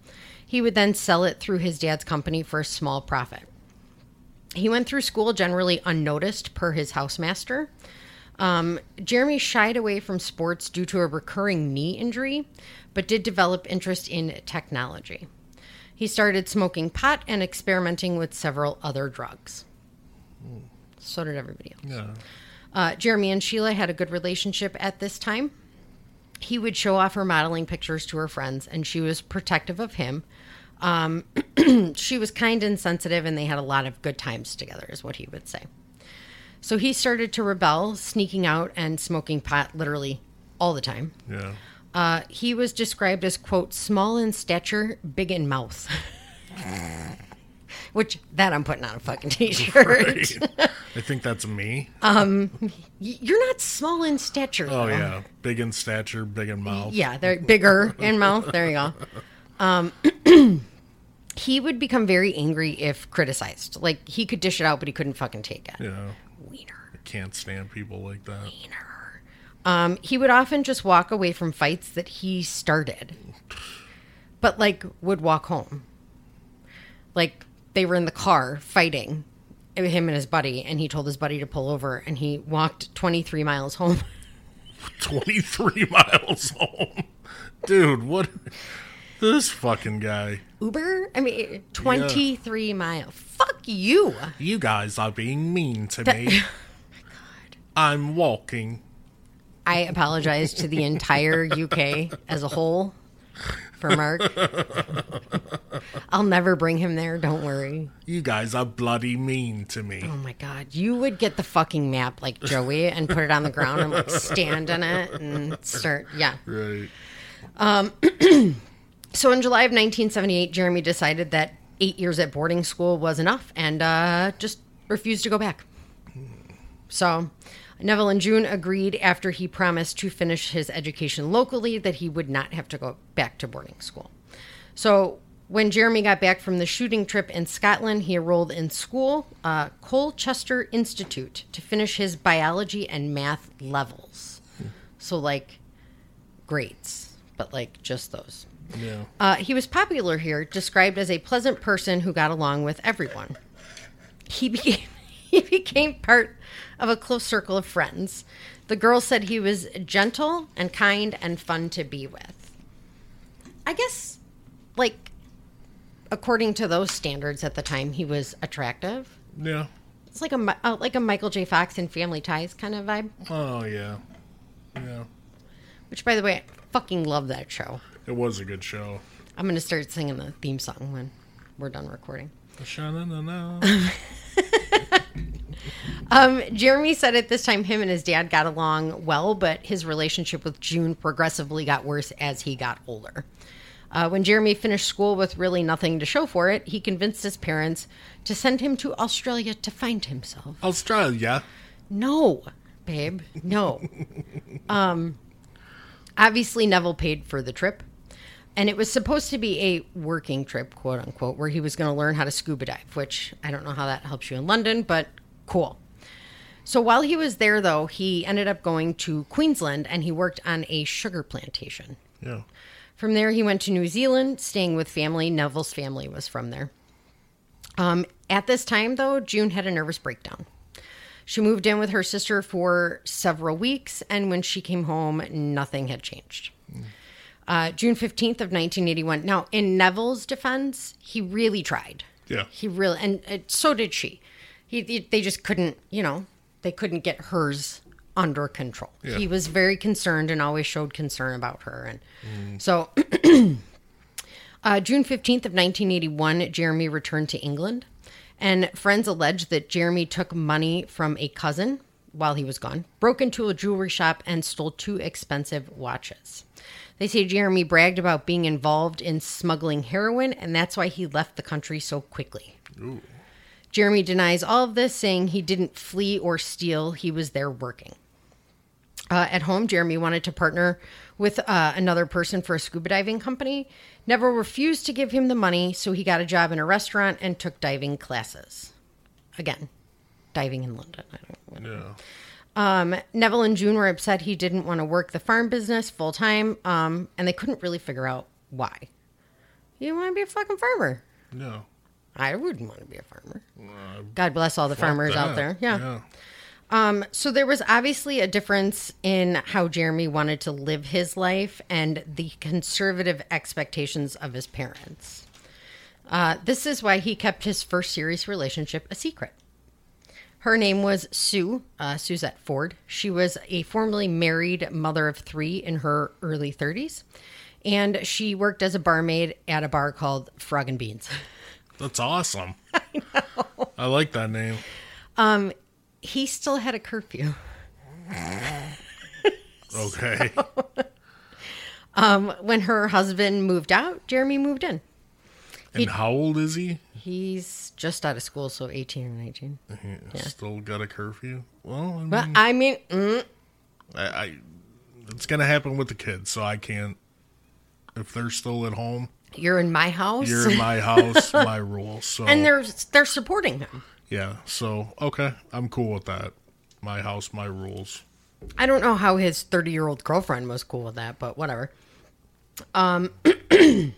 He would then sell it through his dad's company for a small profit. He went through school generally unnoticed, per his housemaster. Um, Jeremy shied away from sports due to a recurring knee injury, but did develop interest in technology. He started smoking pot and experimenting with several other drugs. So did everybody else. Yeah. Uh, Jeremy and Sheila had a good relationship at this time. He would show off her modeling pictures to her friends, and she was protective of him. Um, she was kind and sensitive, and they had a lot of good times together, is what he would say. So he started to rebel, sneaking out and smoking pot literally all the time. Yeah. Uh, he was described as, quote, small in stature, big in mouth. Which, that I'm putting on a fucking t shirt. Right. I think that's me. Uh, You're not small in stature. oh, though. yeah. Big in stature, big in mouth. Yeah, they're bigger in mouth. There you go. Um, he would become very angry if criticized. Like he could dish it out, but he couldn't fucking take it. Yeah. Wiener. I Can't stand people like that. Wiener. Um, he would often just walk away from fights that he started, but like would walk home. Like they were in the car fighting, him and his buddy, and he told his buddy to pull over, and he walked 23 miles home. 23 miles home. Dude, what? This fucking guy. Uber? I mean, 23 miles. Fuck you. You guys are being mean to me. God. i'm walking. I apologize to the entire UK as a whole for Mark. I'll never bring him there, don't worry. You guys are bloody mean to me. Oh my god, you would get the fucking map like Joey and put it on the ground and like stand in it and start yeah. Right. So in July of 1978, Jeremy decided that 8 years at boarding school was enough and uh just refused to go back. So Nevill and June agreed after he promised to finish his education locally that he would not have to go back to boarding school. So when Jeremy got back from the shooting trip in Scotland, he enrolled in school, uh, Colchester Institute, to finish his biology and math levels. So, like, grades, but like just those. Yeah. Uh, he was popular here, described as a pleasant person who got along with everyone. He became he became part of a close circle of friends. The girl said he was gentle and kind and fun to be with. I guess, like, according to those standards at the time, he was attractive. Yeah. It's like a uh, like a Michael J. Fox in Family Ties kind of vibe. Oh, yeah. Yeah. Which, by the way, I fucking love that show. It was a good show. I'm gonna start singing the theme song when we're done recording. Um, Jeremy said at this time him and his dad got along well, but his relationship with June progressively got worse as he got older. Uh, when Jeremy finished school with really nothing to show for it, he convinced his parents to send him to Australia to find himself. Australia. No, babe, no. um, obviously, Nevill paid for the trip. and it was supposed to be a working trip, quote unquote, where he was going to learn how to scuba dive, which I don't know how that helps you in London, but cool. So while he was there, though, he ended up going to Queensland and he worked on a sugar plantation. Yeah. From there, he went to New Zealand, staying with family. Nevill's family was from there. Um, at this time, though, June had a nervous breakdown. She moved in with her sister for several weeks, and when she came home, nothing had changed. Uh, June 15th of 1981. Now, in Nevill's defense, he really tried. Yeah. He really, and uh, so did she. He, he- they just couldn't, you know, they couldn't get hers under control. Yeah. He was very concerned and always showed concern about her. And so, uh, June 15th of 1981, Jeremy returned to England. And friends allege that Jeremy took money from a cousin while he was gone, broke into a jewelry shop, and stole two expensive watches. They say Jeremy bragged about being involved in smuggling heroin, and that's why he left the country so quickly. Jeremy denies all of this, saying he didn't flee or steal, he was there working. Uh, at home, Jeremy wanted to partner with uh, another person for a scuba diving company. Nevill refused to give him the money, so he got a job in a restaurant and took diving classes. Again, diving in London. I don't know. Yeah. Um, Nevill and June were upset he didn't want to work the farm business full time, um, and they couldn't really figure out why. You want to be a fucking farmer. Yeah. I wouldn't want to be a farmer. God bless all the farmers out That. there. Yeah. Um, so there was obviously a difference in how Jeremy wanted to live his life and the conservative expectations of his parents. Uh, this is why he kept his first serious relationship a secret. Her name was Sue, uh, Suzette Ford. She was a formerly married mother of three in her early 30s, and she worked as a barmaid at a bar called Frog and Beans. That's awesome. I know. I like that name. Um, He still had a curfew. Okay. Um, When her husband moved out, Jeremy moved in. and how old is he? He's just out of school, so 18 or 19. He Still got a curfew. Well, I mean, But I mean, mm, I, I it's gonna happen with the kids, so I can't. If they're still at home, you're in my house, you're in my house, my rules. So and they're they're supporting him. yeah, so okay, I'm cool with that. My house, my rules. I don't know how his 30 year old girlfriend was cool with that, but whatever. Um,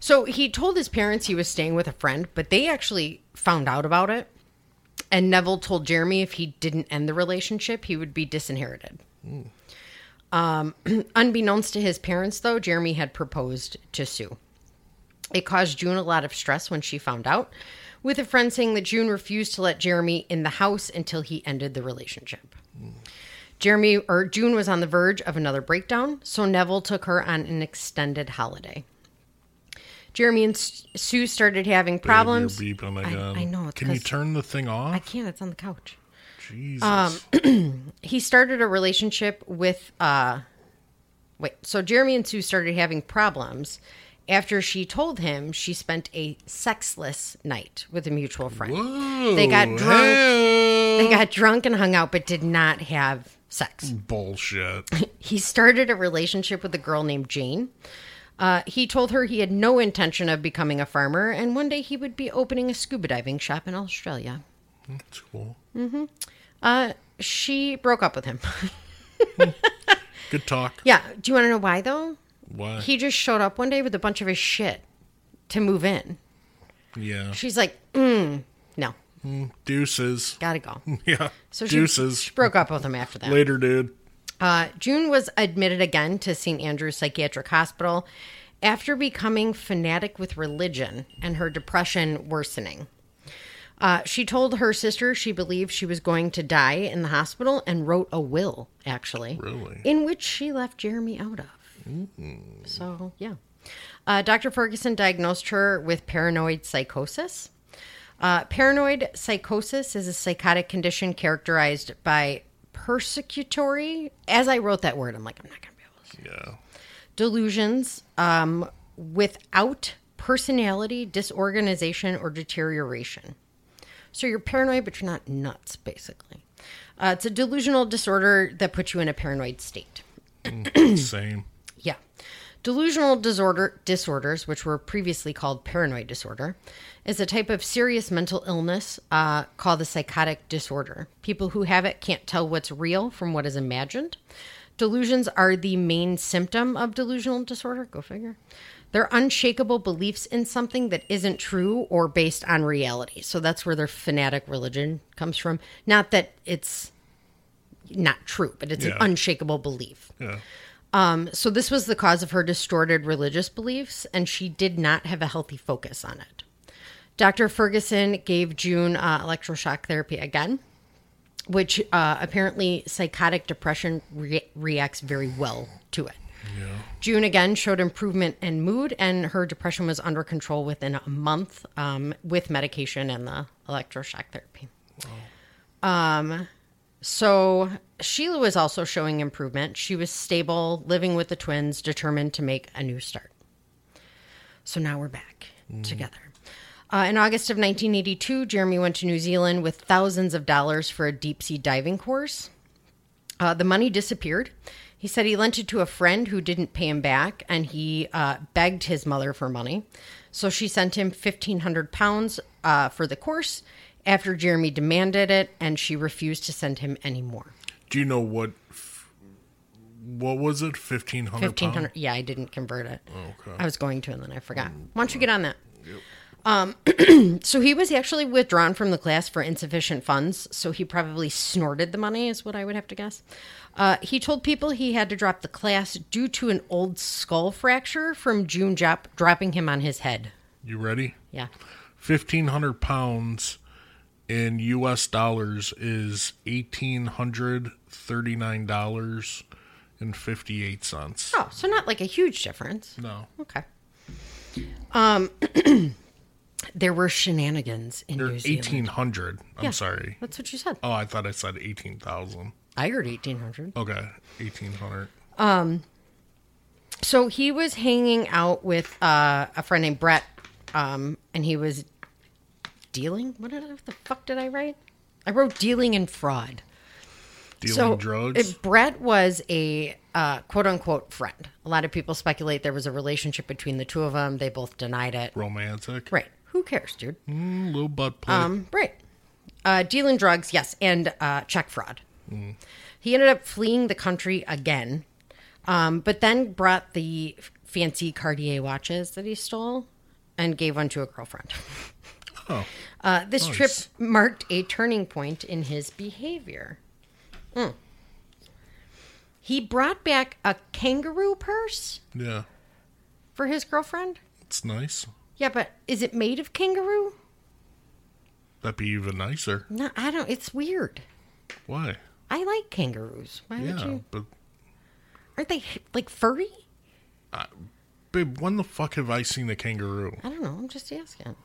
so he told his parents he was staying with a friend, but they actually found out about it. And Nevill told Jeremy if he didn't end the relationship, he would be disinherited. Um, unbeknownst to his parents, though, Jeremy had proposed to Sue. It caused June a lot of stress when she found out, with a friend saying that June refused to let Jeremy in the house until he ended the relationship. Jeremy or June was on the verge of another breakdown, so Nevill took her on an extended holiday. Jeremy and Sue started having problems. Babe, you're beeping I- again. I know, it's Can you turn the thing off? I can't, it's on the couch. Jesus. He started a relationship with uh wait, so Jeremy and Sue started having problems after she told him she spent a sexless night with a mutual friend. Whoa, they got drunk. hey. They got drunk and hung out but did not have sex. bullshit. He started a relationship with a girl named Jane. Uh, he told her he had no intention of becoming a farmer, and one day he would be opening a scuba diving shop in Australia. That's cool. Uh, she broke up with him. Good talk. yeah. Do you want to know why, though? Why? He just showed up one day with a bunch of his shit to move in. yeah. She's like, mm, no, Deuces. gotta go. Yeah. So she, Deuces. she broke up with him after that. Later, dude. Uh, June was admitted again to St. Andrew's Psychiatric Hospital after becoming fanatic with religion and her depression worsening. Uh, she told her sister she believed she was going to die in the hospital and wrote a will, actually, Really? in which she left Jeremy out of. So, yeah. Uh, Dr. Ferguson diagnosed her with paranoid psychosis. Uh, paranoid psychosis is a psychotic condition characterized by persecutory. As I wrote that word, I'm like, I'm not going to be able to. Yeah. Delusions um, without personality disorganization or deterioration. So you're paranoid, but you're not nuts, basically. Uh, it's a delusional disorder that puts you in a paranoid state. Same. Delusional disorder disorders, which were previously called paranoid disorder, is a type of serious mental illness uh, called the psychotic disorder. People who have it can't tell what's real from what is imagined. Delusions are the main symptom of delusional disorder. Go figure. They're unshakable beliefs in something that isn't true or based on reality. So that's where their fanatic religion comes from. Not that it's not true, but it's Yeah. an unshakable belief. Yeah. Um, so this was the cause of her distorted religious beliefs, and she did not have a healthy focus on it. Dr. Ferguson gave June uh, electroshock therapy again, which uh, apparently psychotic depression re- reacts very well to it. June again showed improvement in mood, and her depression was under control within a month um, with medication and the electroshock therapy. Um, so Sheila was also showing improvement. She was stable, living with the twins, determined to make a new start. So now we're back together. Uh, in August of 1982, Jeremy went to New Zealand with thousands of dollars for a deep sea diving course. Uh, the money disappeared. He said he lent it to a friend who didn't pay him back, and he uh, begged his mother for money. So she sent him fifteen hundred pounds uh, for the course. After Jeremy demanded it, and she refused to send him any more. Do you know what? What was it? Fifteen hundred. Fifteen hundred. Yeah, I didn't convert it. Okay. I was going to, and then I forgot. Why don't you get on that? Um, so he was actually withdrawn from the class for insufficient funds. So he probably snorted the money, is what I would have to guess. Uh, he told people he had to drop the class due to an old skull fracture from June drop, dropping him on his head. You ready? Yeah. Fifteen hundred pounds in U.S. dollars is eighteen hundred thirty-nine dollars and fifty-eight cents. Oh, so not like a huge difference. No, Okay. Um, there were shenanigans in New Zealand. eighteen hundred. I'm Yeah. sorry. That's what you said. Oh, I thought I said eighteen thousand. I heard eighteen hundred. Okay, eighteen hundred. So he was hanging out with uh, a friend named Brett, um, and he was dealing. What, did, what the fuck did I write? I wrote dealing and fraud. Dealing so drugs. it- Brett was a uh, quote unquote friend. A lot of people speculate there was a relationship between the two of them. They both denied it. Romantic. Right. Who cares, dude? Mm, little butt play. Um, right. Uh, dealing drugs, yes, and uh, check fraud. He ended up fleeing the country again, um, but then brought the fancy Cartier watches that he stole and gave one to a girlfriend. oh, Uh, this Nice. trip marked a turning point in his behavior. Hmm. He brought back a kangaroo purse yeah. for his girlfriend. It's nice. Yeah, but is it made of kangaroo? That'd be even nicer. No, I don't. It's weird. Why? I like kangaroos. Why would Yeah, you? but Aren't they like furry? babe, when the fuck have I seen a kangaroo? I don't know. I'm just asking.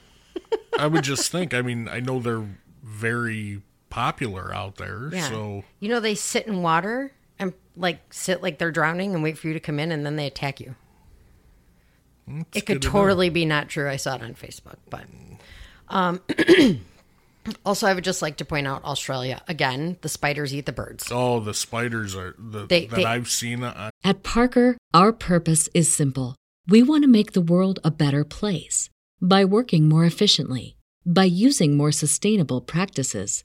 I would just think. I mean, I know they're very popular out there, Yeah. so You know, they sit in water and like sit like they're drowning and wait for you to come in and then they attack you. it's it could good to totally be not true. I saw it on Facebook, but um, also I would just like to point out Australia again. The spiders eat the birds. Oh, the spiders are the They- that they- I've seen. uh, At Parker, our purpose is simple. We want to make the world a better place by working more efficiently, by using more sustainable practices,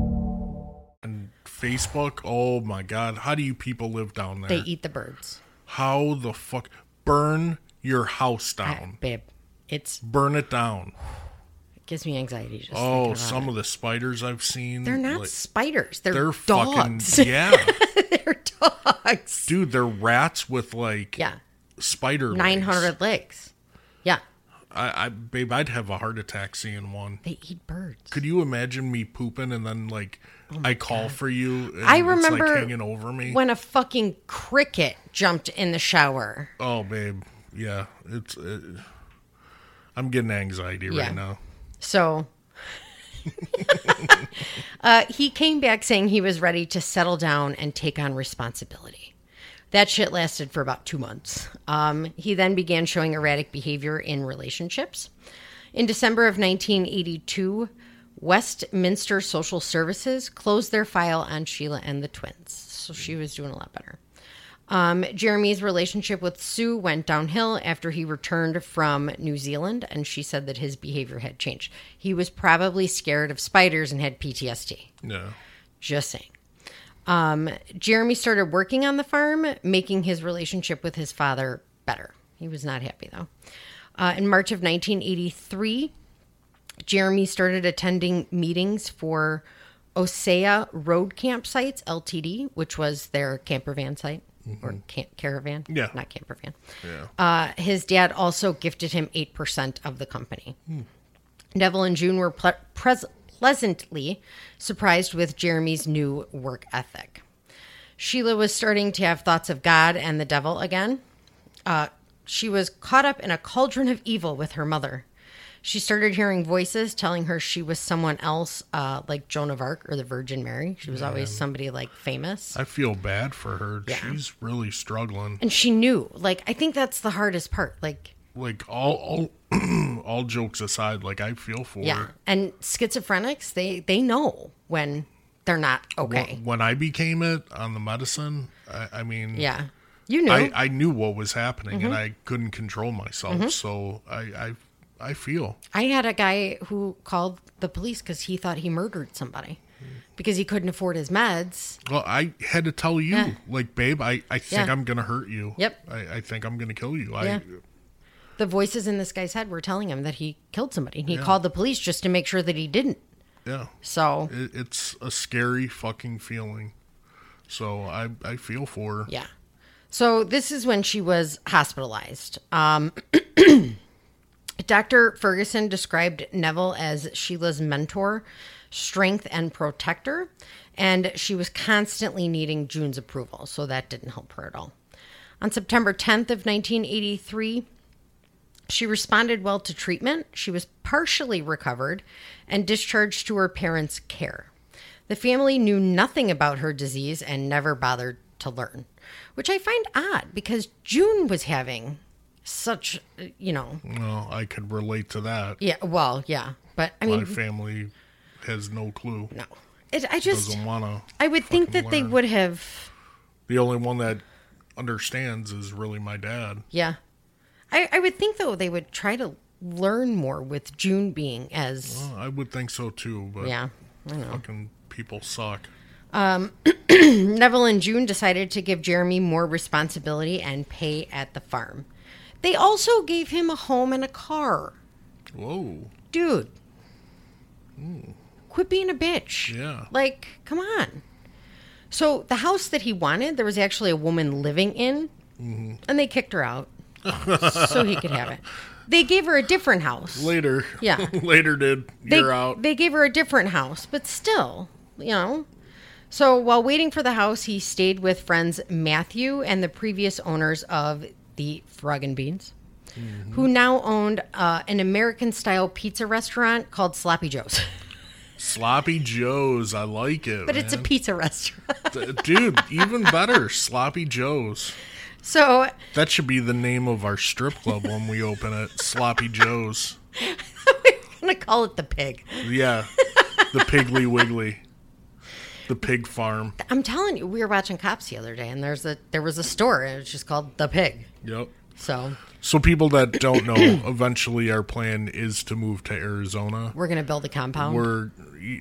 Facebook. Oh my god, how do you people live down there? They eat the birds. How the fuck burn your house I- down? babe, it's Burn it down. It gives me anxiety. Just Oh, some it. of the spiders I've seen. they're not like, spiders. They're, they're dogs. fucking yeah, they're dogs. dude. They're rats with like Yeah, spider legs. nine hundred legs. I, I, babe, I'd have a heart attack seeing one. they eat birds. Could you imagine me pooping and then like I call for you? And Oh I remember like, hanging over me. when a fucking cricket jumped in the shower. oh, babe, yeah, it's. Uh, I'm getting anxiety Yeah. right now. So uh, he came back saying he was ready to settle down and take on responsibility. That shit lasted for about two months. Um, he then began showing erratic behavior in relationships. In December of 1982, Westminster Social Services closed their file on Sheila and the twins. So she was doing a lot better. Um, Jeremy's relationship with Sue went downhill after he returned from New Zealand, and she said that his behavior had changed. He was probably scared of spiders and had PTSD. No. Just saying. Um, Jeremy started working on the farm, making his relationship with his father better. He was not happy though. Uh, in March of 1983, Jeremy started attending meetings for Osea Road Campsites Ltd., which was their camper van site or ca- caravan. Yeah. Not camper van. Yeah. Uh, his dad also gifted him 8% of the company. Neville and June were pres- pleasantly surprised with Jeremy's new work ethic. Sheila was starting to have thoughts of God and the devil again. Uh, she was caught up in a cauldron of evil with her mother. She started hearing voices telling her she was someone else, uh, like Joan of Arc or the Virgin Mary. She was always somebody like famous. I feel bad for her. Yeah. She's really struggling. And she knew. Like, I think that's the hardest part. Like, Like all all all jokes aside, like I feel for yeah. And schizophrenics, they they know when they're not okay. When I became it on the medicine, I, I mean, Yeah. You knew. Mm-hmm. I, I knew what was happening and I couldn't control myself. So I, I I feel I had a guy who called the police because he thought he murdered somebody because he couldn't afford his meds. well. I had to tell you, Yeah. like, babe, I, I think Yeah. I'm gonna hurt you. Yep. I, I think I'm gonna kill you. Yeah. I The voices in this guy's head were telling him that he killed somebody. And he called the police just to make sure that he didn't. yeah. So, It, it's a scary fucking feeling. So I I feel for her. yeah. So, this is when she was hospitalized. Um, Dr. Ferguson described Nevill as Sheila's mentor, strength, and protector. And she was constantly needing June's approval. So, that didn't help her at all. On September 10th of 1983, She responded well to treatment. She was partially recovered and discharged to her parents' care. The family knew nothing about her disease and never bothered to learn, which I find odd because June was having such, you know, Well, I could relate to that. yeah, well, yeah, but I mean, My family has no clue. no. It, I just, Doesn't want to. I would think that they would have, The only one that understands is really my dad. yeah. I, I would think though they would try to learn more with June being as, Well, I would think so too, but yeah, I know. fucking people suck. Um, Nevill and June decided to give Jeremy more responsibility and pay at the farm. They also gave him a home and a car. Whoa. Dude, hmm. quit being a bitch. Yeah. Like, come on. So, the house that he wanted, there was actually a woman living in, mm-hmm. and they kicked her out so he could have it. They gave her a different house. Later. Yeah. Later, did. they, You're out. They gave her a different house, but still, you know. So while waiting for the house, he stayed with friends Matthew and the previous owners of the Frog and Beans, Mm-hmm. who now owned uh, an American style pizza restaurant called Sloppy Joe's. Sloppy Joe's. I like it. but it's a pizza restaurant. Dude, even better. Sloppy Joe's. So That should be the name of our strip club when we open it. Sloppy Joe's. We're going to call it the pig. Yeah. The Piggly Wiggly. The pig farm. I'm telling you, we were watching Cops the other day, and there's a there was a store, and it's just called the Pig. Yep. So So people that don't know, eventually our plan is to move to Arizona. we're gonna build a compound. We're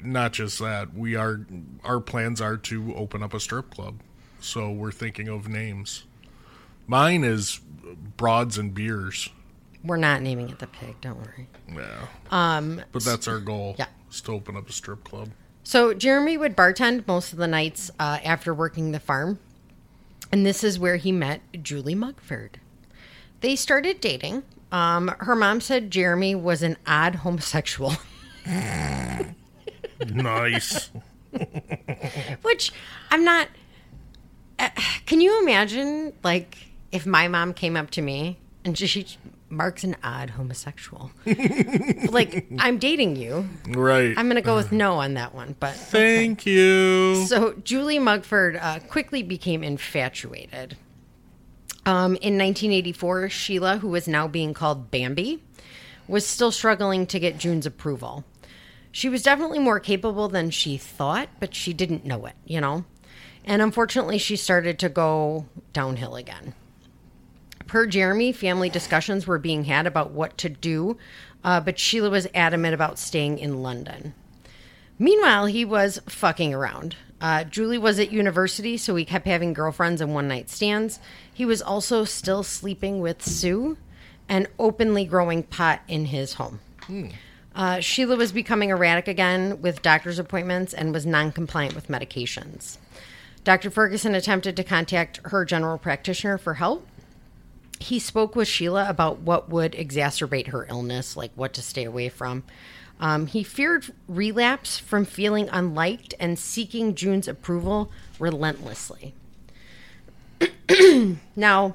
not just that. We are our plans are to open up a strip club. So we're thinking of names. Mine is Broads and Beers. We're not naming it the pig. Don't worry. Yeah. Um. But that's our goal. Yeah. Is to open up a strip club. So Jeremy would bartend most of the nights uh, after working the farm, and this is where he met Julie Mugford. They started dating. Um, her mom said Jeremy was an odd homosexual, Nice. which I'm not. Uh, can you imagine, like, if my mom came up to me and she, she Mark's an odd homosexual, like I'm dating you. right. I'm gonna go with no on that one, but Thank you. So Julie Mugford uh, quickly became infatuated. Um, in 1984, Sheila, who was now being called Bambi, was still struggling to get June's approval. She was definitely more capable than she thought, but she didn't know it, you know? And unfortunately, she started to go downhill again. Per Jeremy, family discussions were being had about what to do, uh, but Sheila was adamant about staying in London. Meanwhile, he was fucking around. Uh, Julie was at university, so he kept having girlfriends and one night stands. He was also still sleeping with Sue and openly growing pot in his home. Uh, Sheila was becoming erratic again with doctor's appointments and was non compliant with medications. Dr. Ferguson attempted to contact her general practitioner for help. He spoke with Sheila about what would exacerbate her illness, like what to stay away from. Um, he feared relapse from feeling unliked and seeking June's approval relentlessly. now,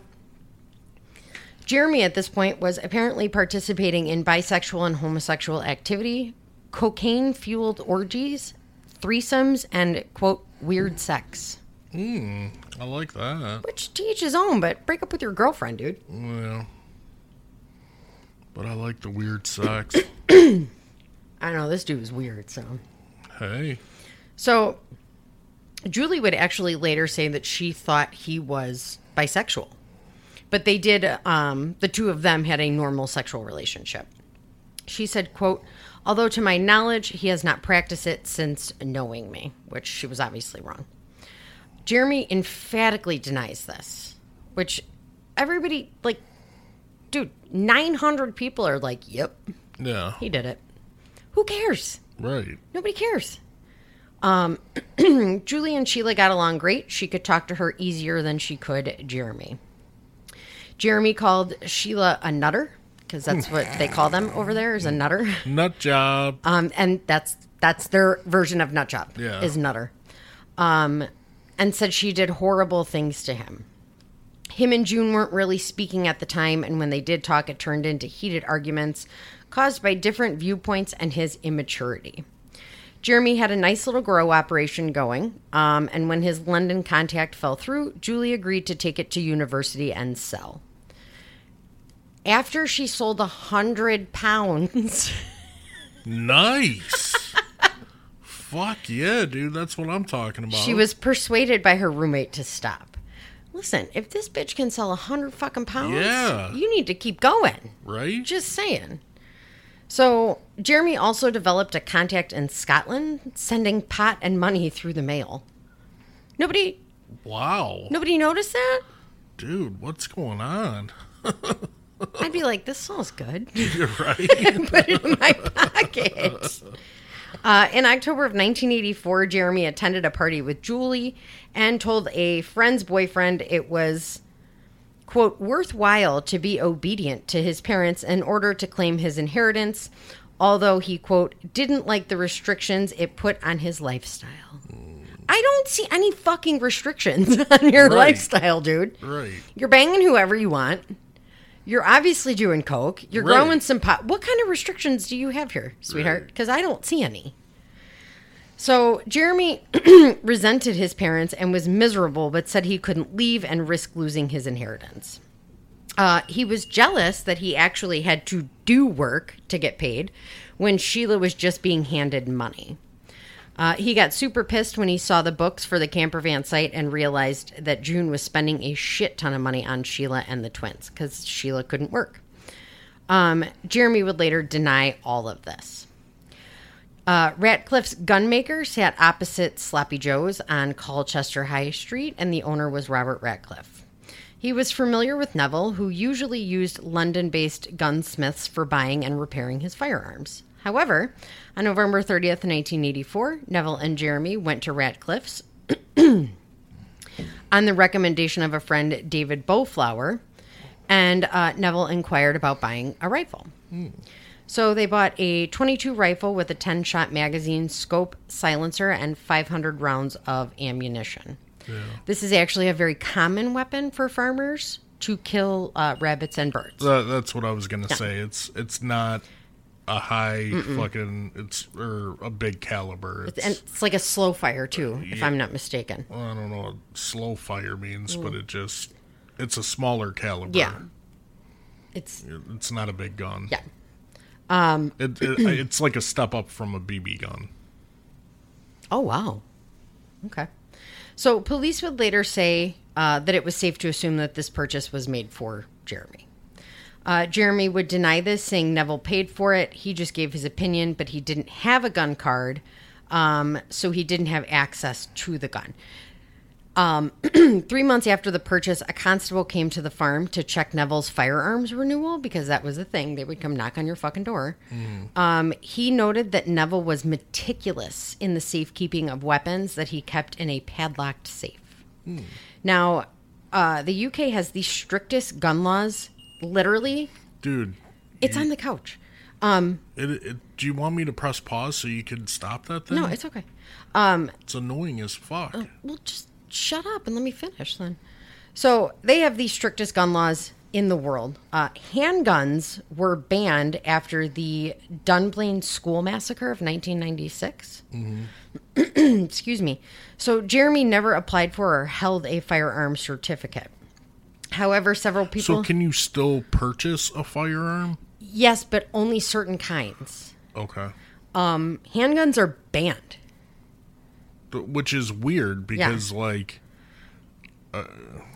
Jeremy at this point was apparently participating in bisexual and homosexual activity, cocaine fueled orgies, threesomes, and, quote, weird sex. I like that. Which to each his own, but break up with your girlfriend, dude. Well. But I like the weird sex. I know, this dude was weird, so. hey. So, Julie would actually later say that she thought he was bisexual. But they did, um, the two of them had a normal sexual relationship. She said, quote, although to my knowledge, he has not practiced it since knowing me, which she was obviously wrong. Jeremy emphatically denies this, which everybody, like, dude, 900 people are like, yep, Yeah. he did it. Who cares? Right. Nobody cares. Um, Julie and Sheila got along great. She could talk to her easier than she could Jeremy. Jeremy called Sheila a nutter because that's what they call them over there is a nutter. Nut job. Um, and that's that's their version of nut job Yeah. is nutter. Um, and said she did horrible things to him. Him and June weren't really speaking at the time, and when they did talk, it turned into heated arguments caused by different viewpoints and his immaturity. Jeremy had a nice little grow operation going, um, and when his London contact fell through, Julie agreed to take it to university and sell. After she sold a hundred pounds, Nice. Fuck yeah, dude. That's what I'm talking about. she was persuaded by her roommate to stop. Listen, if this bitch can sell a hundred fucking pounds, Yeah. you need to keep going. right. Just saying. So, Jeremy also developed a contact in Scotland, sending pot and money through the mail. Nobody, wow, nobody noticed that. dude. What's going on? I'd be like, this smells good. You're right. Put it in my pocket. Uh, in October of 1984, Jeremy attended a party with Julie and told a friend's boyfriend it was, quote, worthwhile to be obedient to his parents in order to claim his inheritance, although he, quote, didn't like the restrictions it put on his lifestyle. I don't see any fucking restrictions on your Right. lifestyle, dude. right. You're banging whoever you want. You're obviously doing coke. You're Right. growing some pot. What kind of restrictions do you have here, sweetheart? Right. Because I don't see any. So Jeremy resented his parents and was miserable, but said he couldn't leave and risk losing his inheritance. Uh, he was jealous that he actually had to do work to get paid when Sheila was just being handed money. Uh, he got super pissed when he saw the books for the camper van site and realized that June was spending a shit ton of money on Sheila and the twins because Sheila couldn't work. Um, Jeremy would later deny all of this. Uh, Ratcliffe's gunmaker sat opposite Sloppy Joe's on Colchester High Street, and the owner was Robert Ratcliffe. He was familiar with Nevill, who usually used London based gunsmiths for buying and repairing his firearms. However, on November 30th, 1984, Nevill and Jeremy went to Ratcliffe's on the recommendation of a friend, David Boutflour, and uh, Nevill inquired about buying a rifle. So they bought a 22 rifle with a 10 shot magazine, scope, silencer, and 500 rounds of ammunition. This is actually a very common weapon for farmers to kill uh, rabbits and birds. That, that's what I was gonna say. It's it's not a high fucking it's or a big caliber. It's, and it's like a slow fire too, if I'm not mistaken. I don't know what slow fire means, but it just it's a smaller caliber. Yeah. It's It's not a big gun. yeah. It, it, it's like a step up from a BB gun. Oh wow. Okay. So police would later say uh, that it was safe to assume that this purchase was made for Jeremy. Uh, Jeremy would deny this, saying Nevill paid for it. He just gave his opinion, but he didn't have a gun card, um, so he didn't have access to the gun. Um, three months after the purchase, a constable came to the farm to check Nevill's firearms renewal because that was the thing. They would come knock on your fucking door. Um, he noted that Nevill was meticulous in the safekeeping of weapons that he kept in a padlocked safe. Now, uh, the UK has the strictest gun laws. Literally, Dude, it's on the couch. Um, it, it, do you want me to press pause so you can stop that thing? no, it's okay. Um, it's annoying as fuck. well, just shut up and let me finish then. So they have the strictest gun laws in the world. Uh, handguns were banned after the Dunblane School Massacre of 1996. Excuse me. So Jeremy never applied for or held a firearm certificate. However, several people. So can you still purchase a firearm? yes, but only certain kinds. Okay. Um, Handguns are banned. Which is weird because like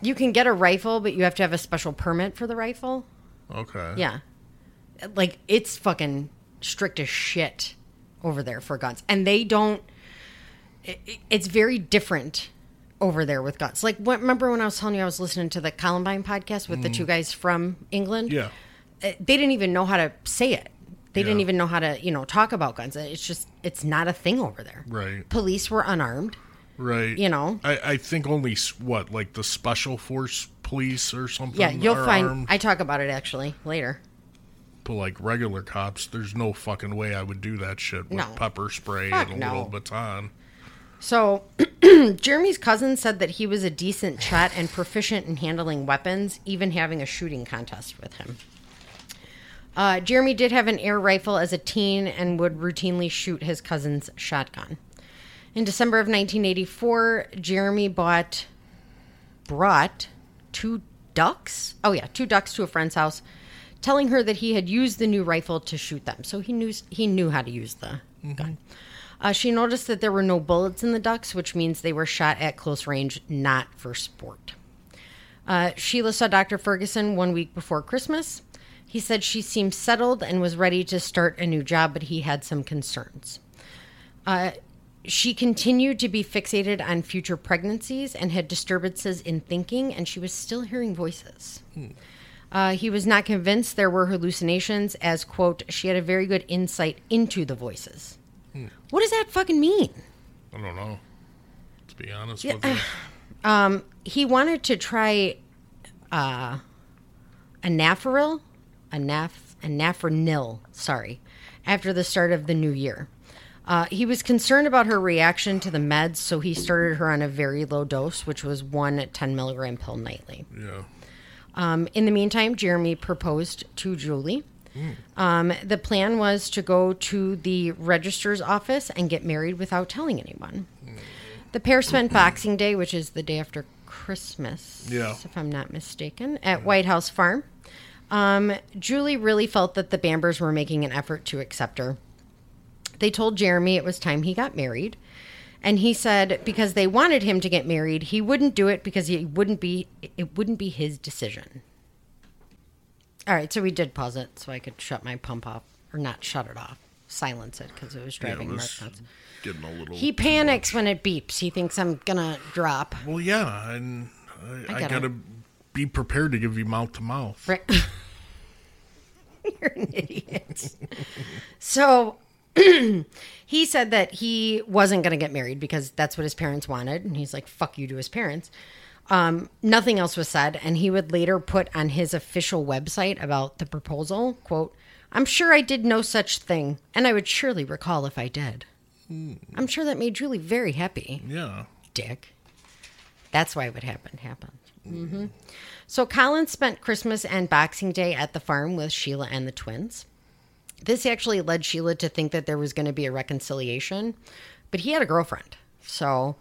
You can get a rifle, but you have to have a special permit for the rifle. okay. Yeah. Like it's fucking strict as shit over there for guns. And they don't it- it's very different over there with guns. Like what, remember when I was telling you I was listening to the Columbine podcast with the two guys from England? Yeah. Uh, They didn't even know how to say it. They didn't even know how to, you know, talk about guns. It's just it's not a thing over there. Right. Police were unarmed. Right. You know? I, I think only what like the special force police or something. Yeah, you'll find armed, I talk about it actually later. but like regular cops, there's no fucking way I would do that shit with No. pepper spray Fuck and a no. little baton. So, Jeremy's cousin said that he was a decent shot and proficient in handling weapons, even having a shooting contest with him. Uh, Jeremy did have an air rifle as a teen and would routinely shoot his cousin's shotgun. In December of 1984, Jeremy bought, brought two ducks. Oh yeah, two ducks to a friend's house, telling her that he had used the new rifle to shoot them. So he knew he knew how to use the gun. Uh, she noticed that there were no bullets in the ducks, which means they were shot at close range, not for sport. Uh, Sheila saw Dr. Ferguson one week before Christmas. He said she seemed settled and was ready to start a new job, but he had some concerns. Uh, she continued to be fixated on future pregnancies and had disturbances in thinking, and she was still hearing voices. Uh, he was not convinced there were hallucinations, as, quote, she had a very good insight into the voices. What does that fucking mean? I don't know. To be honest Yeah, with you. Um, he wanted to try uh, anafril, anaf, anafranil, sorry, after the start of the new year. Uh, he was concerned about her reaction to the meds, so he started her on a very low dose, which was one 10 milligram pill nightly. yeah. Um, in the meantime, Jeremy proposed to Julie. Um, the plan was to go to the registrar's office and get married without telling anyone. The pair spent Boxing Day, which is the day after Christmas, Yeah. if I'm not mistaken, at White House Farm. Um, Julie really felt that the Bambers were making an effort to accept her. They told Jeremy it was time he got married. And he said because they wanted him to get married, he wouldn't do it because he wouldn't be it wouldn't be his decision. All right, so we did pause it so I could shut my pump off or not shut it off, silence it because it was Yeah, it driving was Mark nuts. getting a little. He panics when it beeps. He thinks I'm gonna drop. Well, yeah, and I, I, gotta- gotta. be prepared to give you mouth to mouth. Right. You're an idiot. so he said that he wasn't going to get married because that's what his parents wanted. And he's like, fuck you to his parents. Um, nothing else was said. And he would later put on his official website about the proposal, quote, I'm sure I did no such thing, and I would surely recall if I did. I'm sure that made Julie very happy Yeah. dick. That's why what happened happened. hmm So Colin spent Christmas and Boxing Day at the farm with Sheila and the twins. This actually led Sheila to think that there was going to be a reconciliation, but he had a girlfriend. So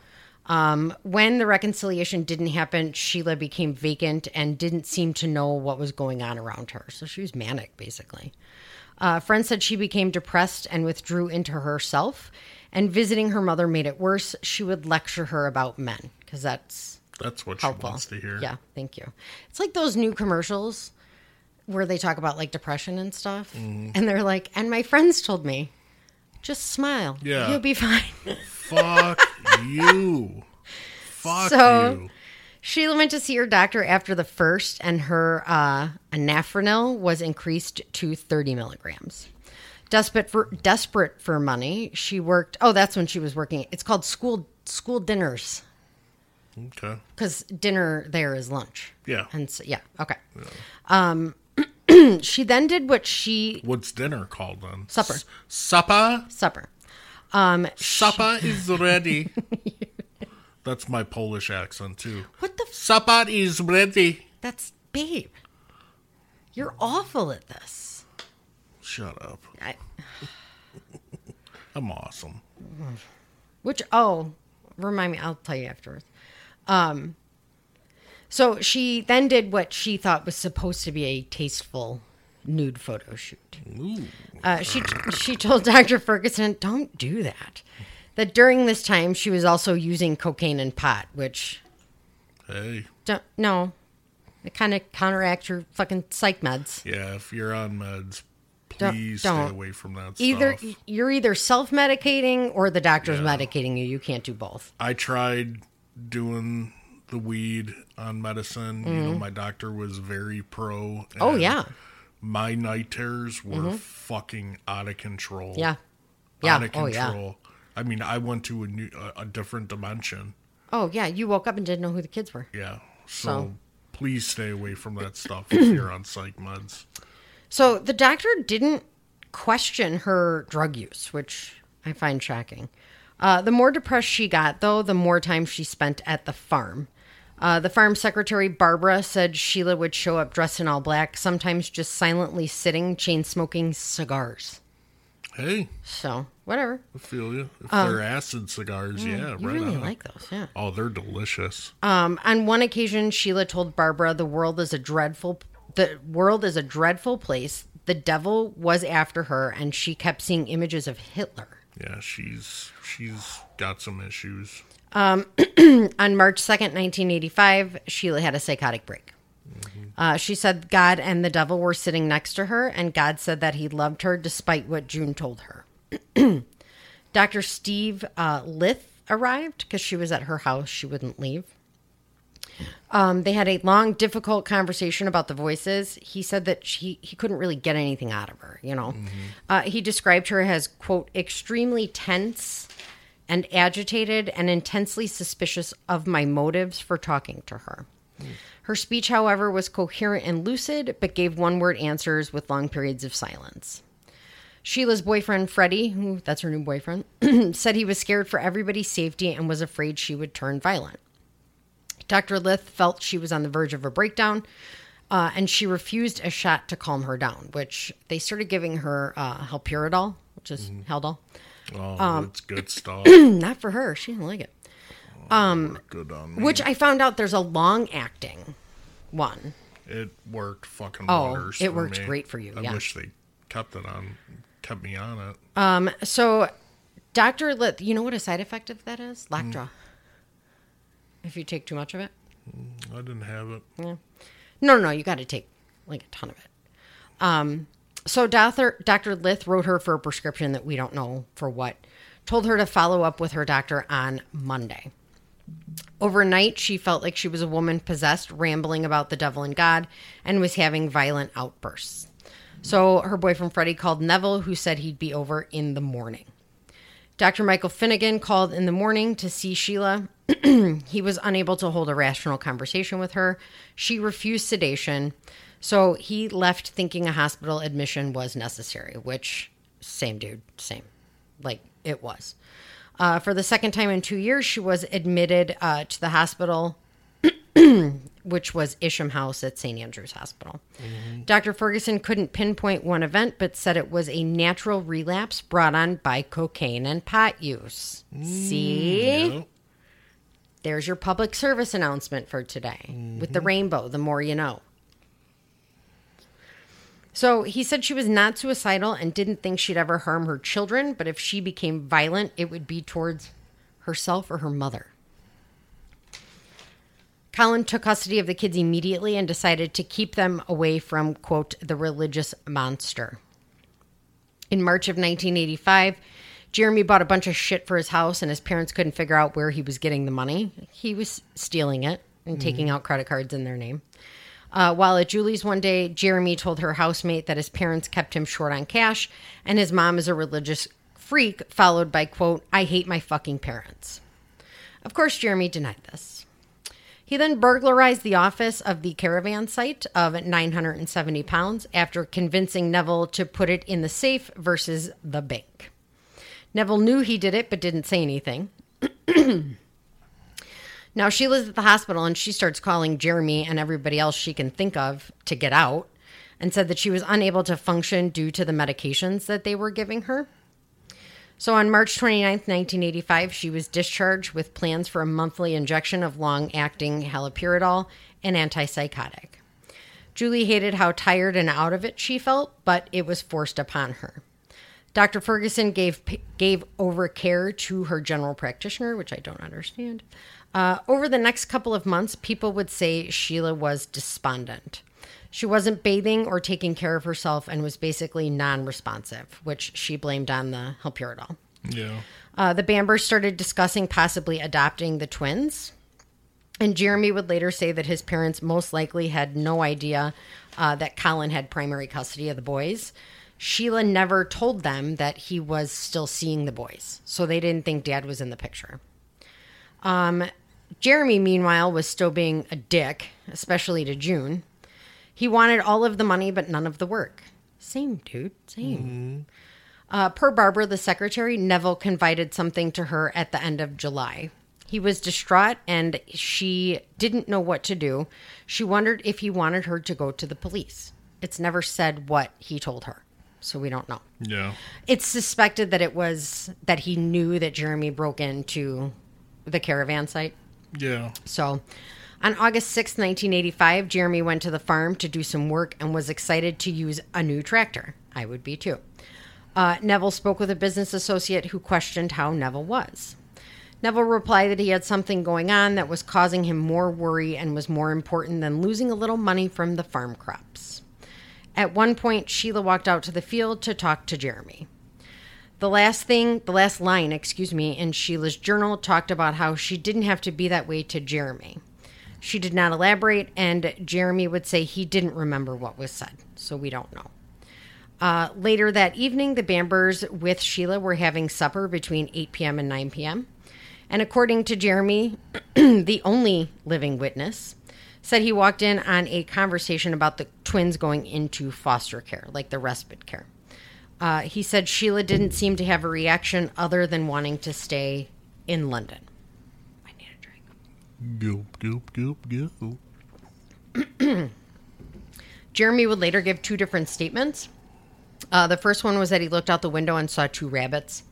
um, when the reconciliation didn't happen, Sheila became vacant and didn't seem to know what was going on around her. So she was manic, basically. Uh, friends said she became depressed and withdrew into herself, and visiting her mother made it worse. She would lecture her about men because that's That's what helpful. she wants to hear. Yeah, thank you. It's like those new commercials where they talk about like depression and stuff, Mm-hmm. and they're like, and my friends told me, just smile. Yeah. you'll be fine. Fuck you. Fuck So- you. Sheila went to see her doctor after the first, and her uh, anafranil was increased to 30 milligrams. Desperate for desperate for money, she worked. Oh, that's when she was working. It's called school school dinners Okay. because dinner there is lunch. Yeah. And so, yeah, okay. Um, she then did what she What's dinner called then? Supper. S- supper? supper. Um, Supper is ready. That's my Polish accent too. what the? F- Supper is ready. that's babe. You're awful at this. Shut up. I, I'm awesome. Which oh, remind me, I'll tell you afterwards. Um so she then did what she thought was supposed to be a tasteful nude photo shoot. Ooh. Uh, she she told Dr. Ferguson, "Don't do that." That during this time she was also using cocaine and pot, which Hey. don't no, it kind of counteracts your fucking psych meds. Yeah, if you're on meds, please don't. stay away from that Either stuff. you're either self medicating or the doctor's medicating you. You can't do both. I tried doing the weed on medicine. You know, my doctor was very pro. Mm-hmm. Oh yeah, My night terrors were fucking out of control. yeah, yeah. Out of Oh yeah. control. I mean, I went to a new, a, a different dimension. Oh yeah. You woke up and didn't know who the kids were. Yeah. So, So- please stay away from that stuff if you're on psych meds. So the doctor didn't question her drug use, which I find shocking. Uh, the more depressed she got, though, the more time she spent at the farm. Uh, the farm secretary, Barbara, said Sheila would show up dressed in all black, sometimes just silently sitting, chain smoking cigars. Hey, So, whatever. I feel you. If they're acid cigars, yeah, Um, You right really on. like those, yeah. Oh, they're delicious. Um, on one occasion, Sheila told Barbara, "The world is a dreadful, the world is a dreadful place. The devil was after her, and she kept seeing images of Hitler." Yeah, she's she's got some issues. On March 2nd, 1985, Sheila had a psychotic break. Uh, she said God and the devil were sitting next to her, and God said that he loved her despite what June told her. Dr. Steve uh, Lith arrived because she was at her house. She wouldn't leave. Um, they had a long, difficult conversation about the voices. He said that she, he couldn't really get anything out of her, you know. Uh, he described her as, quote, extremely tense and agitated and intensely suspicious of my motives for talking to her. Her speech, however, was coherent and lucid, but gave one word answers with long periods of silence. Sheila's boyfriend, Freddie, who that's her new boyfriend, said he was scared for everybody's safety and was afraid she would turn violent. Dr. Lith felt she was on the verge of a breakdown, uh, and she refused a shot to calm her down, which they started giving her uh, which is Haldol. Oh, Um, it's good stuff. Not for her. She didn't like it. good on me. Which I found out there's a long acting one. It worked fucking Oh, it worked me. great for you, I yeah. wish they kept it on, kept me on it. Um, so Dr. Lith, you know what a side effect of that is? Lactra. If you take too much of it. I didn't have it. No no, no, you got to take like a ton of it. Um, so Dr. Dr. Lith wrote her for a prescription that we don't know for what. Told her to follow up with her doctor on Monday. Overnight, she felt like she was a woman possessed, rambling about the devil and God, and was having violent outbursts. So her boyfriend Freddie called Nevill, who said he'd be over in the morning. Dr. Michael Finnegan called in the morning to see Sheila. he was unable to hold a rational conversation with her. She refused sedation. So he left thinking a hospital admission was necessary, which, same dude, same. Like it was. Uh, for the second time in two years, she was admitted uh, to the hospital, which was Isham House at St. Andrew's Hospital. Dr. Ferguson couldn't pinpoint one event, but said it was a natural relapse brought on by cocaine and pot use. See? Yep. There's your public service announcement for today with the rainbow, the more you know. So he said she was not suicidal and didn't think she'd ever harm her children, but if she became violent, it would be towards herself or her mother. Colin took custody of the kids immediately and decided to keep them away from, quote, the religious monster. In March of 1985, Jeremy bought a bunch of shit for his house, and his parents couldn't figure out where he was getting the money. He was stealing it and taking mm-hmm. out credit cards in their name. Uh, while at Julie's one day, Jeremy told her housemate that his parents kept him short on cash, and his mom is a religious freak, followed by, quote, I hate my fucking parents. Of course, Jeremy denied this. He then burglarized the office of the caravan site of 970 pounds after convincing Nevill to put it in the safe versus the bank. Nevill knew he did it but didn't say anything. now she lives at the hospital and she starts calling Jeremy and everybody else she can think of to get out and said that she was unable to function due to the medications that they were giving her. So on March 29th, 1985, she was discharged with plans for a monthly injection of long acting haloperidol, an antipsychotic. Julie hated how tired and out of it she felt, but it was forced upon her. Dr. Ferguson gave gave over care to her general practitioner, which I don't understand. Uh, over the next couple of months, people would say Sheila was despondent. She wasn't bathing or taking care of herself and was basically non responsive, which she blamed on the haloperidol. Yeah. Uh, the Bambers started discussing possibly adopting the twins. And Jeremy would later say that his parents most likely had no idea uh, that Colin had primary custody of the boys. Sheila never told them that he was still seeing the boys, so they didn't think dad was in the picture. Um, Jeremy, meanwhile, was still being a dick, especially to June. He wanted all of the money, but none of the work. Same, dude. Same. Uh, per Barbara, the secretary, Nevill confided something to her at the end of July. He was distraught and she didn't know what to do. She wondered if he wanted her to go to the police. It's never said what he told her, so we don't know. Yeah. It's suspected that it was that he knew that Jeremy broke into the caravan site. Yeah. So, on August sixth, 1985, Jeremy went to the farm to do some work and was excited to use a new tractor. I would be too. Uh, Nevill spoke with a business associate who questioned how Nevill was. Nevill replied that he had something going on that was causing him more worry and was more important than losing a little money from the farm crops. At one point, Sheila walked out to the field to talk to Jeremy. The last thing, the last line, excuse me, in Sheila's journal talked about how she didn't have to be that way to Jeremy. She did not elaborate, and Jeremy would say he didn't remember what was said, so we don't know. Uh, later that evening, the Bambers with Sheila were having supper between 8 p.m. and 9 p.m. And according to Jeremy, the only living witness, said he walked in on a conversation about the twins going into foster care, like the respite care. Uh, he said Sheila didn't seem to have a reaction other than wanting to stay in London. I need a drink. Goop, goop, goop, goop. Jeremy would later give two different statements. Uh, the first one was that he looked out the window and saw two rabbits.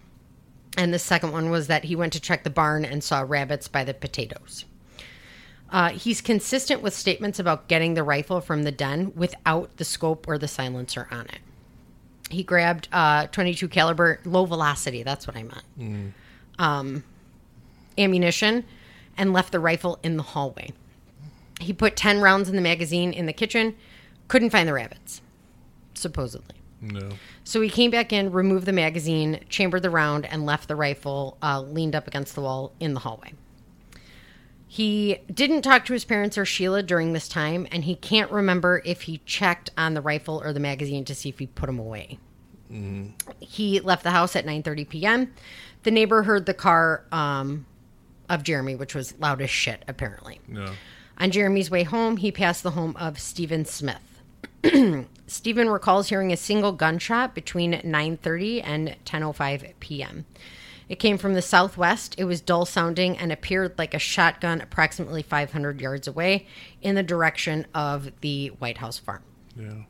And the second one was that he went to check the barn and saw rabbits by the potatoes. Uh, he's consistent with statements about getting the rifle from the den without the scope or the silencer on it. He grabbed uh, 22 caliber low velocity. That's what I meant. Um, ammunition and left the rifle in the hallway. He put 10 rounds in the magazine in the kitchen. Couldn't find the rabbits, supposedly. No. So he came back in, removed the magazine, chambered the round, and left the rifle uh, leaned up against the wall in the hallway. He didn't talk to his parents or Sheila during this time, and he can't remember if he checked on the rifle or the magazine to see if he put them away. He left the house at 9:30 p.m. The neighbor heard the car um, of Jeremy, which was loud as shit, apparently. Yeah. On Jeremy's way home, he passed the home of Stephen Smith. Stephen recalls hearing a single gunshot between 9:30 and 10:05 p.m. It came from the southwest. It was dull sounding and appeared like a shotgun approximately 500 yards away in the direction of the White House farm. Yeah.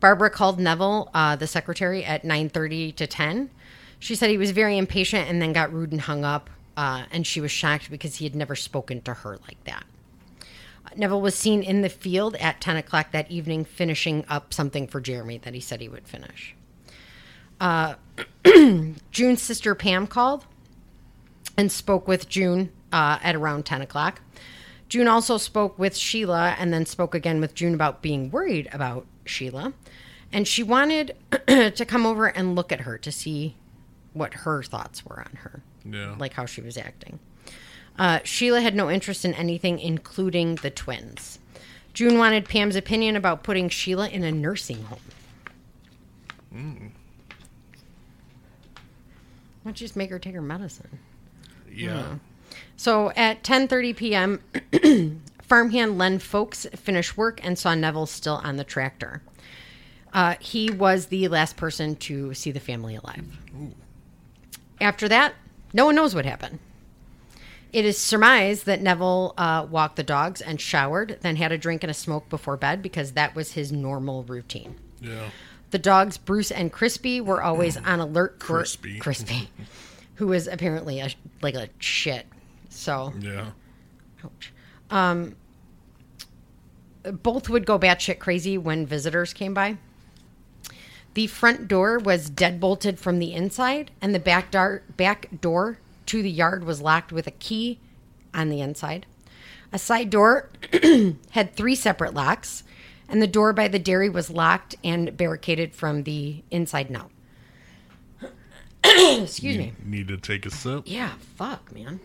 Barbara called Nevill, uh, the secretary, at 9:30 to 10. She said he was very impatient and then got rude and hung up. Uh, and she was shocked because he had never spoken to her like that. Nevill was seen in the field at 10 o'clock that evening, finishing up something for Jeremy that he said he would finish. Uh, June's sister Pam called and spoke with June uh, at around 10 o'clock. June also spoke with Sheila and then spoke again with June about being worried about Sheila. And she wanted to come over and look at her to see what her thoughts were on her, Yeah. like how she was acting. Uh, Sheila had no interest in anything, including the twins. June wanted Pam's opinion about putting Sheila in a nursing home. Why don't you just make her take her medicine? yeah. So at 10:30 p.m., farmhand Len Foakes finished work and saw Nevill still on the tractor. Uh, he was the last person to see the family alive. After that, no one knows what happened. It is surmised that Nevill uh, walked the dogs and showered, then had a drink and a smoke before bed because that was his normal routine. Yeah. The dogs, Bruce and Crispy, were always on alert for Crispy. Crispy, who was apparently a, like a shit. So, Yeah. ouch. Um, both would go batshit crazy when visitors came by. The front door was deadbolted from the inside, and the back, dar- back door to the yard was locked with a key on the inside. A side door had three separate locks, and the door by the dairy was locked and barricaded from the inside and out. Excuse me. Need to take a sip? Yeah, fuck, man.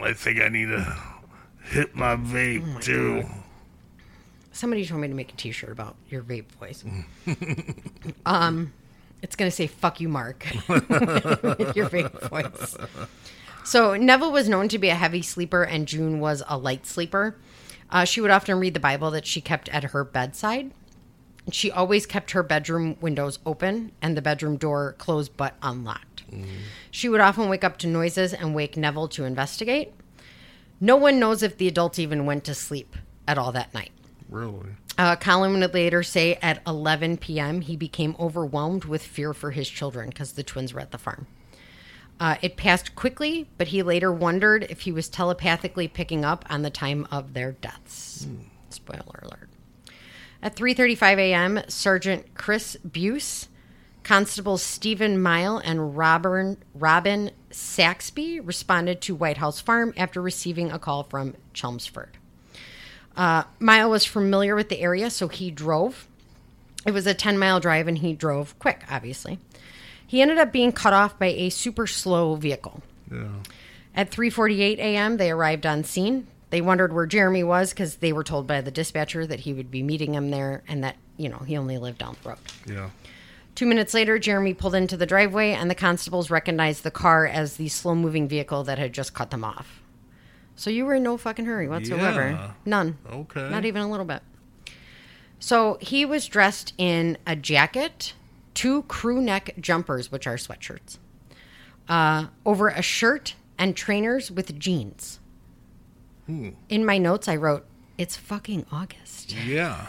I think I need to hit my vape too. Somebody told me to make a T-shirt about your vape voice. um, it's gonna say "fuck you, Mark" with your vape voice. So Nevill was known to be a heavy sleeper, and June was a light sleeper. Uh, she would often read the Bible that she kept at her bedside. She always kept her bedroom windows open and the bedroom door closed but unlocked. She would often wake up to noises and wake Nevill to investigate. No one knows if the adults even went to sleep at all that night. Really? Uh, Colin would later say at 11 p.m. he became overwhelmed with fear for his children because the twins were at the farm. Uh, it passed quickly, but he later wondered if he was telepathically picking up on the time of their deaths. Spoiler alert. At 3:35 a.m., Sergeant Chris Bews, Constables Stephen Myall, and Robin Robin Saxby responded to White House Farm after receiving a call from Chelmsford. Uh, Myall was familiar with the area, so he drove. It was a 10 mile drive, and he drove quick, obviously. He ended up being cut off by a super slow vehicle. Yeah. At 3:48 a.m., they arrived on scene. They wondered where Jeremy was because they were told by the dispatcher that he would be meeting him there, and that you know he only lived down the road. Yeah. Two minutes later, Jeremy pulled into the driveway, and the constables recognized the car as the slow-moving vehicle that had just cut them off. So you were in no fucking hurry whatsoever. Yeah. None. Okay. Not even a little bit. So he was dressed in a jacket, two crew neck jumpers, which are sweatshirts, uh, over a shirt and trainers with jeans. In my notes, I wrote, "It's fucking August." Yeah.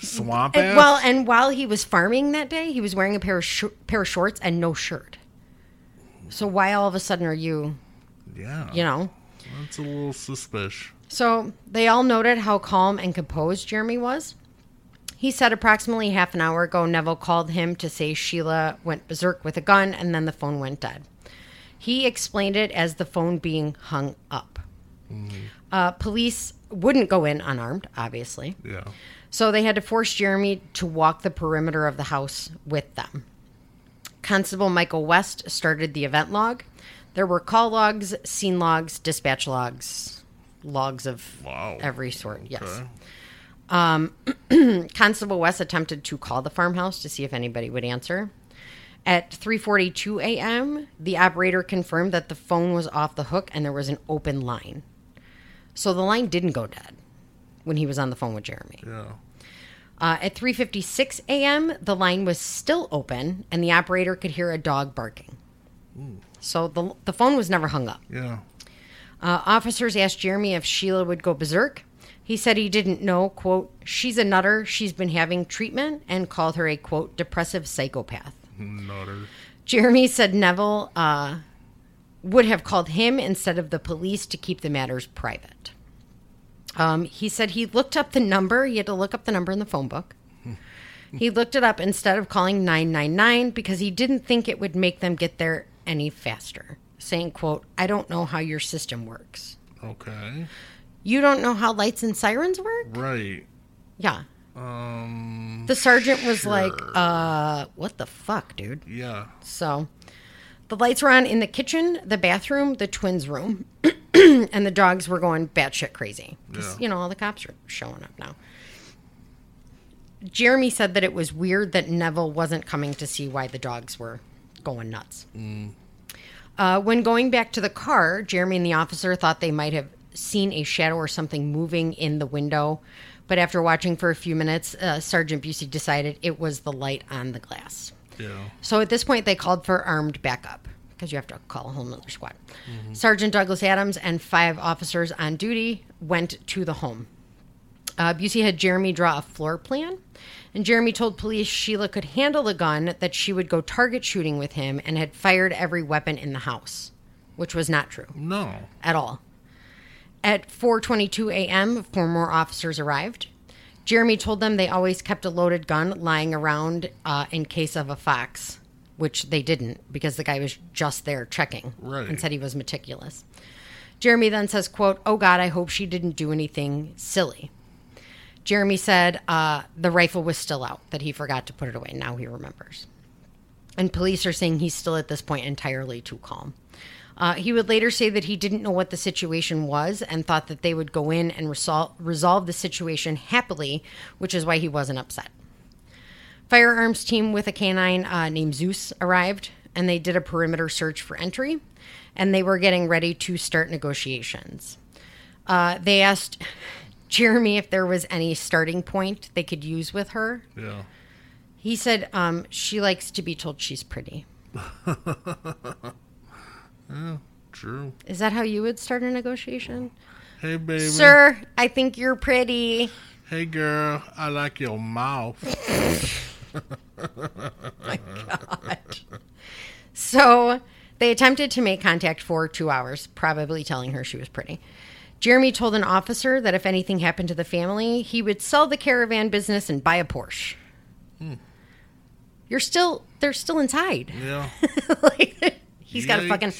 Swamp And- ass? well, and while he was farming that day, he was wearing a pair of sh- pair of shorts and no shirt. So why all of a sudden are you, yeah. you know? That's a little suspicious. So they all noted how calm and composed Jeremy was. He said approximately half an hour ago, Nevill called him to say Sheila went berserk with a gun and then the phone went dead. He explained it as the phone being hung up. Uh, police wouldn't go in unarmed, obviously. Yeah. So they had to force Jeremy to walk the perimeter of the house with them. Constable Michael West started the event log. There were call logs, scene logs, dispatch logs, logs of Wow. every sort. Yes. Okay. Constable West attempted to call the farmhouse to see if anybody would answer. At 3:42 a.m., the operator confirmed that the phone was off the hook and there was an open line. So the line didn't go dead when he was on the phone with Jeremy. Yeah. Uh, at 3:56 a.m., the line was still open and the operator could hear a dog barking. So the the phone was never hung up. Yeah. Uh, officers asked Jeremy if Sheila would go berserk. He said he didn't know, quote, she's a nutter, she's been having treatment, and called her a, quote, depressive psychopath. Nutter. Jeremy said Nevill uh, would have called him instead of the police to keep the matters private. Um, he said he looked up the number, he had to look up the number in the phone book. he looked it up instead of calling 999 because he didn't think it would make them get there any faster, saying, quote, I don't know how your system works. Okay. You don't know how lights and sirens work? Right. Yeah. Um. The sergeant was like, uh, what the fuck, dude? Yeah. So the lights were on in the kitchen, the bathroom, the twins' room, and the dogs were going batshit crazy. 'Cause, Yeah. You know, all the cops are showing up now. Jeremy said that it was weird that Nevill wasn't coming to see why the dogs were going nuts. Uh, when going back to the car, Jeremy and the officer thought they might have seen a shadow or something moving in the window. But after watching for a few minutes, uh, Sergeant Busey decided it was the light on the glass. Yeah. So at this point, they called for armed backup because you have to call a whole nother squad. Sergeant Douglas Adams and five officers on duty went to the home. Uh, Busey had Jeremy draw a floor plan, and Jeremy told police Sheila could handle the gun, that she would go target shooting with him, and had fired every weapon in the house, which was not true No. at all. At 4:22 a.m., four more officers arrived. Jeremy told them they always kept a loaded gun lying around uh, in case of a fox, which they didn't because the guy was just there checking Right. and said he was meticulous. Jeremy then says, "quote Oh God, I hope she didn't do anything silly." Jeremy said uh, the rifle was still out, that he forgot to put it away. Now he remembers. And police are saying he's still at this point entirely too calm. Uh, he would later say that he didn't know what the situation was and thought that they would go in and resol- resolve the situation happily, which is why he wasn't upset. Firearms team with a canine uh, named Zeus arrived and they did a perimeter search for entry and they were getting ready to start negotiations. Uh, they asked Jeremy if there was any starting point they could use with her. Yeah. He said um, she likes to be told she's pretty. Yeah, true. Is that how you would start a negotiation? Hey, baby. Sir, I think you're pretty. Hey, girl. I like your mouth. My God. So they attempted to make contact for two hours, probably telling her she was pretty. Jeremy told an officer that if anything happened to the family, he would sell the caravan business and buy a Porsche. Hmm. You're still, they're still inside. Yeah. like, he's got a fucking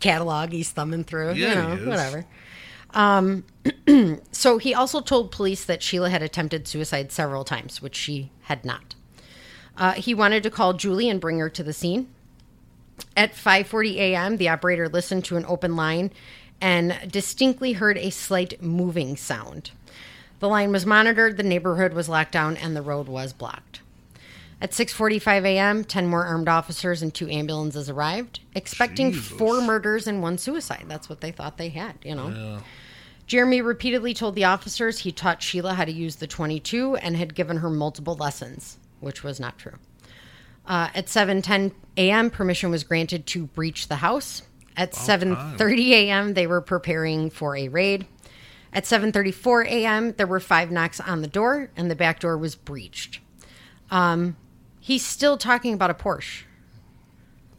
catalog he's thumbing through. Yeah, you know, whatever. Um, so he also told police that Sheila had attempted suicide several times, which she had not. Uh, he wanted to call Julie and bring her to the scene. At 5:40 a.m., the operator listened to an open line and distinctly heard a slight moving sound. The line was monitored, the neighborhood was locked down, and the road was blocked. At 6:45 a.m., 10 more armed officers and two ambulances arrived, expecting Jesus. four murders and one suicide. That's what they thought they had, you know. Yeah. Jeremy repeatedly told the officers he taught Sheila how to use the 22 and had given her multiple lessons, which was not true. Uh, at 7:10 a.m., permission was granted to breach the house. At 7:30 a.m., they were preparing for a raid. At 7:34 a.m., there were five knocks on the door, and the back door was breached. Um, he's still talking about a Porsche.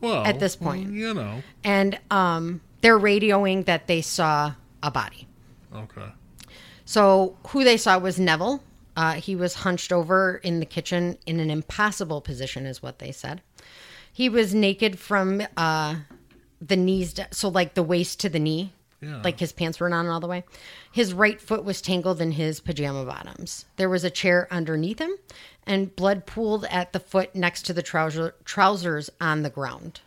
Well, At this point. you know. and um, they're radioing that they saw a body. Okay. So who they saw was Nevill. Uh, he was hunched over in the kitchen in an impossible position, is what they said. He was naked from uh, the knees, so like the waist to the knee, Yeah. like his pants were not on all the way. His right foot was tangled in his pajama bottoms. There was a chair underneath him, and blood pooled at the foot next to the trouser, trousers on the ground.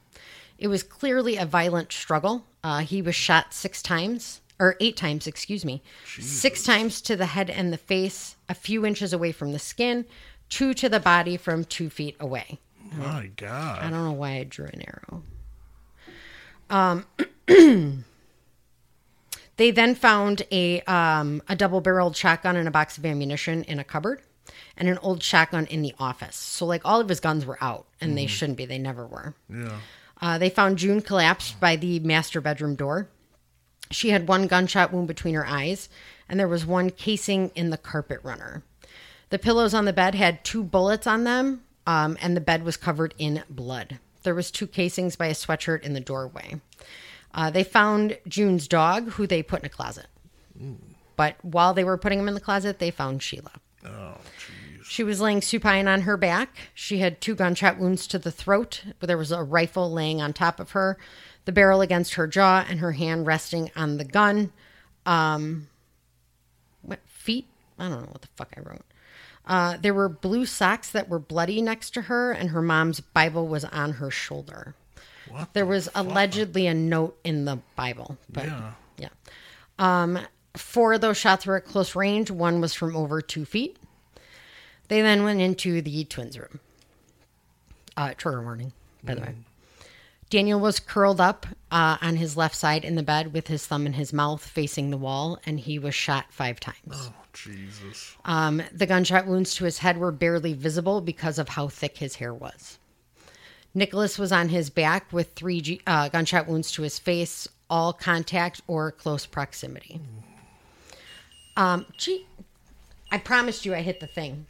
It was clearly a violent struggle. Uh, he was shot six times, or eight times, excuse me. Six times to the head and the face, a few inches away from the skin, two to the body from two feet away. My God. I don't know why I drew an arrow. Um, they then found a um, a double barreled shotgun and a box of ammunition in a cupboard, and an old shotgun in the office. So like all of his guns were out, and they shouldn't be. They never were. Yeah. Uh, they found June collapsed by the master bedroom door. She had one gunshot wound between her eyes, and there was one casing in the carpet runner. The pillows on the bed had two bullets on them, um, and the bed was covered in blood. There was two casings by a sweatshirt in the doorway. Uh, they found June's dog, who they put in a closet. But while they were putting him in the closet, they found Sheila. Oh, jeez. She was laying supine on her back. She had two gunshot wounds to the throat, but there was a rifle laying on top of her, the barrel against her jaw, and her hand resting on the gun. Um, what feet? I don't know what the fuck I wrote. Uh, there were blue socks that were bloody next to her, and her mom's Bible was on her shoulder. What? There the was allegedly a note in the Bible, but Yeah. yeah. Um, four of those shots were at close range. One was from over two feet. They then went into the twins' room. Uh, trigger warning, by the way. Daniel was curled up uh, on his left side in the bed with his thumb in his mouth facing the wall, and he was shot five times. Oh, Jesus. Um, the gunshot wounds to his head were barely visible because of how thick his hair was. Nicholas was on his back with three G- uh, gunshot wounds to his face, all contact or close proximity. Um, gee, I promised you I hit the thing.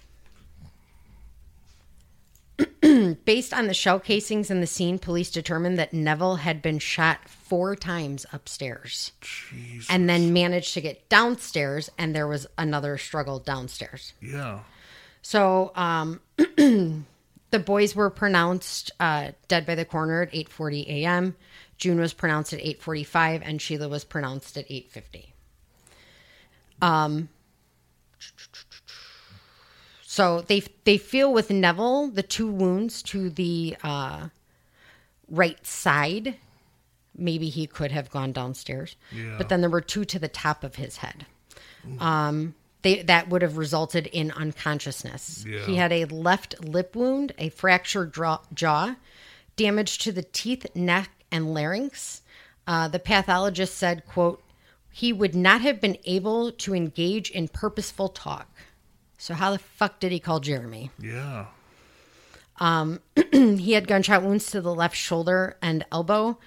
Based on the shell casings in the scene, police determined that Nevill had been shot four times upstairs Jesus. and then managed to get downstairs, and there was another struggle downstairs. yeah. So um, the boys were pronounced uh, dead by the coroner at 8:40 a.m. June was pronounced at 8:45, and Sheila was pronounced at 8:50. Um. So they they feel with Nevill the two wounds to the uh, right side. Maybe he could have gone downstairs, Yeah. but then there were two to the top of his head. Um, they that would have resulted in unconsciousness. Yeah. He had a left lip wound, a fractured draw, jaw, damage to the teeth, neck, and larynx. Uh, the pathologist said, "quote He would not have been able to engage in purposeful talk." So how the fuck did he call Jeremy? Yeah. Um, he had gunshot wounds to the left shoulder and elbow.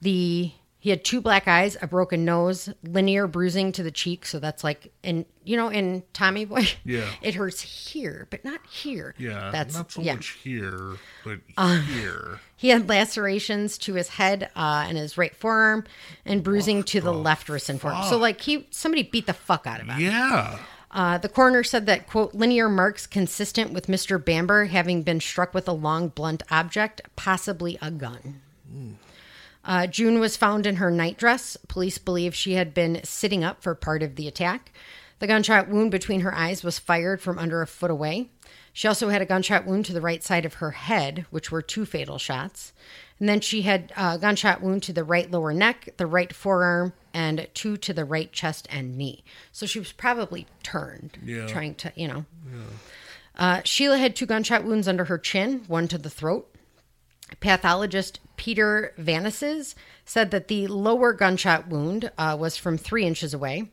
The he had two black eyes, a broken nose, linear bruising to the cheek. So that's like and you know in Tommy Boy, Yeah. it hurts here, but not here. Yeah. that's Not so yeah. Uh, much here, but here. He had lacerations to his head uh, and his right forearm, and bruising to the left wrist and forearm. So like he somebody beat the fuck out of him. Yeah. Uh, the coroner said that, quote, linear marks consistent with Mr. Bamber having been struck with a long, blunt object, possibly a gun. Uh, June was found in her nightdress. Police believe she had been sitting up for part of the attack. The gunshot wound between her eyes was fired from under a foot away. She also had a gunshot wound to the right side of her head, which were two fatal shots. And then she had a gunshot wound to the right lower neck, the right forearm, and two to the right chest and knee. So she was probably turned, Yeah. trying to, you know. Uh, Sheila had two gunshot wounds under her chin, one to the throat. Pathologist Peter Vanezis said that the lower gunshot wound uh, was from three inches away,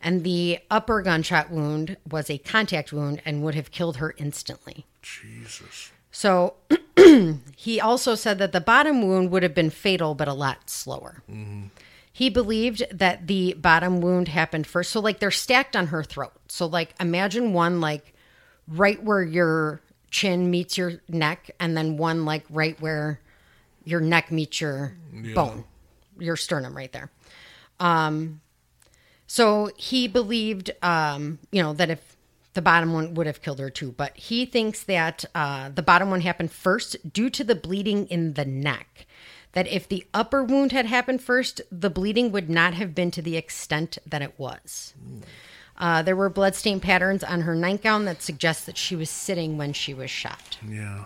and the upper gunshot wound was a contact wound and would have killed her instantly. Jesus. So he also said that the bottom wound would have been fatal, but a lot slower. He believed that the bottom wound happened first. So, like, they're stacked on her throat. So, like, imagine one, like, right where your chin meets your neck, and then one, like, right where your neck meets your bone, your sternum right there. Um, so he believed, um, you know, that if the bottom one would have killed her too, but he thinks that uh, the bottom one happened first due to the bleeding in the neck. That if the upper wound had happened first, the bleeding would not have been to the extent that it was. Uh, there were bloodstain patterns on her nightgown that suggest that she was sitting when she was shot. Yeah.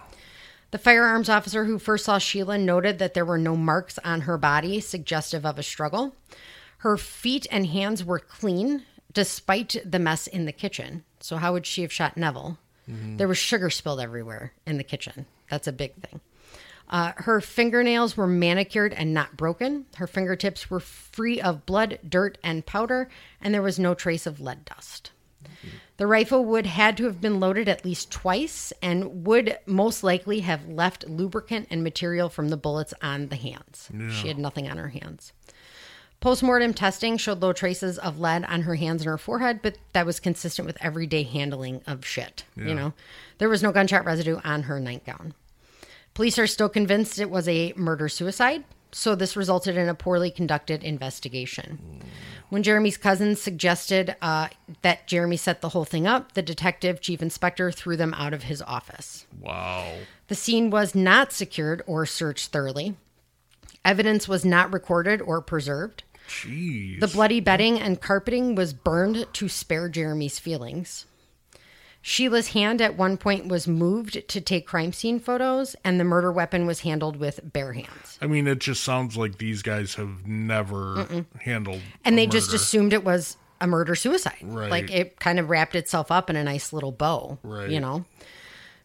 The firearms officer who first saw Sheila noted that there were no marks on her body suggestive of a struggle. Her feet and hands were clean despite the mess in the kitchen. So, how would she have shot Nevill? There was sugar spilled everywhere in the kitchen. That's a big thing. Uh, her fingernails were manicured and not broken. Her fingertips were free of blood, dirt, and powder, and there was no trace of lead dust. The rifle would had to have been loaded at least twice and would most likely have left lubricant and material from the bullets on the hands. She had nothing on her hands. Postmortem testing showed low traces of lead on her hands and her forehead, but that was consistent with everyday handling of shit. You know, there was no gunshot residue on her nightgown. Police are still convinced it was a murder suicide, so this resulted in a poorly conducted investigation. When Jeremy's cousins suggested uh, that Jeremy set the whole thing up, the detective chief inspector threw them out of his office. Wow. The scene was not secured or searched thoroughly. Evidence was not recorded or preserved. Jeez. The bloody bedding and carpeting was burned to spare Jeremy's feelings. Sheila's hand at one point was moved to take crime scene photos, and the murder weapon was handled with bare hands. I mean, it just sounds like these guys have never handled. And they just assumed it was a murder suicide. Right. Like it kind of wrapped itself up in a nice little bow, Right. you know?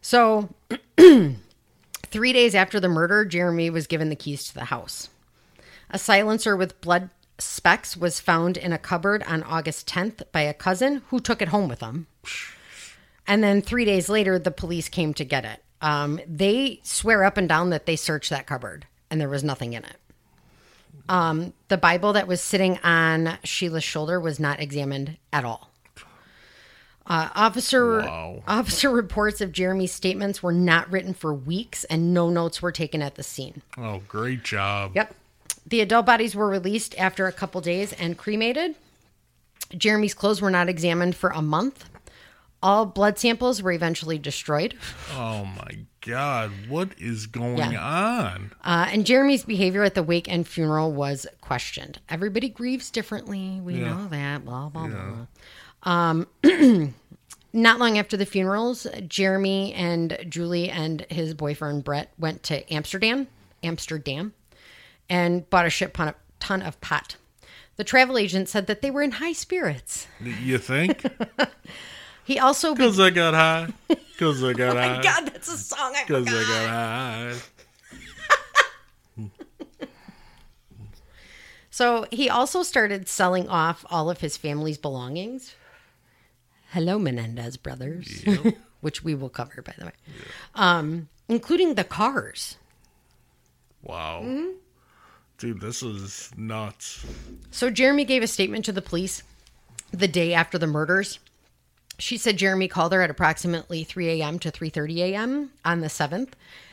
So, three days after the murder, Jeremy was given the keys to the house. A silencer with blood specks was found in a cupboard on August 10th by a cousin who took it home with him. And then three days later, the police came to get it. Um, they swear up and down that they searched that cupboard and there was nothing in it. Um, the Bible that was sitting on Sheila's shoulder was not examined at all. Uh, officer Wow. officer reports of Jeremy's statements were not written for weeks, and no notes were taken at the scene. Oh, great job. Yep. The adult bodies were released after a couple days and cremated. Jeremy's clothes were not examined for a month. All blood samples were eventually destroyed. Oh my God, what is going Yeah. on? Uh, and Jeremy's behavior at the wake and funeral was questioned. Everybody grieves differently. We Yeah. know that. Blah, blah, blah. Um, not long after the funerals, Jeremy and Julie and his boyfriend Brett went to Amsterdam, Amsterdam, and bought a ship ton of, ton of pot. The travel agent said that they were in high spirits. You think? He also be- Because I got high. Because I got high. Oh God, that's a song I Because. I got high. So he also started selling off all of his family's belongings. Hello, Menendez brothers, which we will cover, by the way, um, including the cars. Wow. Mm-hmm. Dude, this is nuts. So Jeremy gave a statement to the police the day after the murders. She said Jeremy called her at approximately 3 a.m. to 3:30 a.m. on the 7th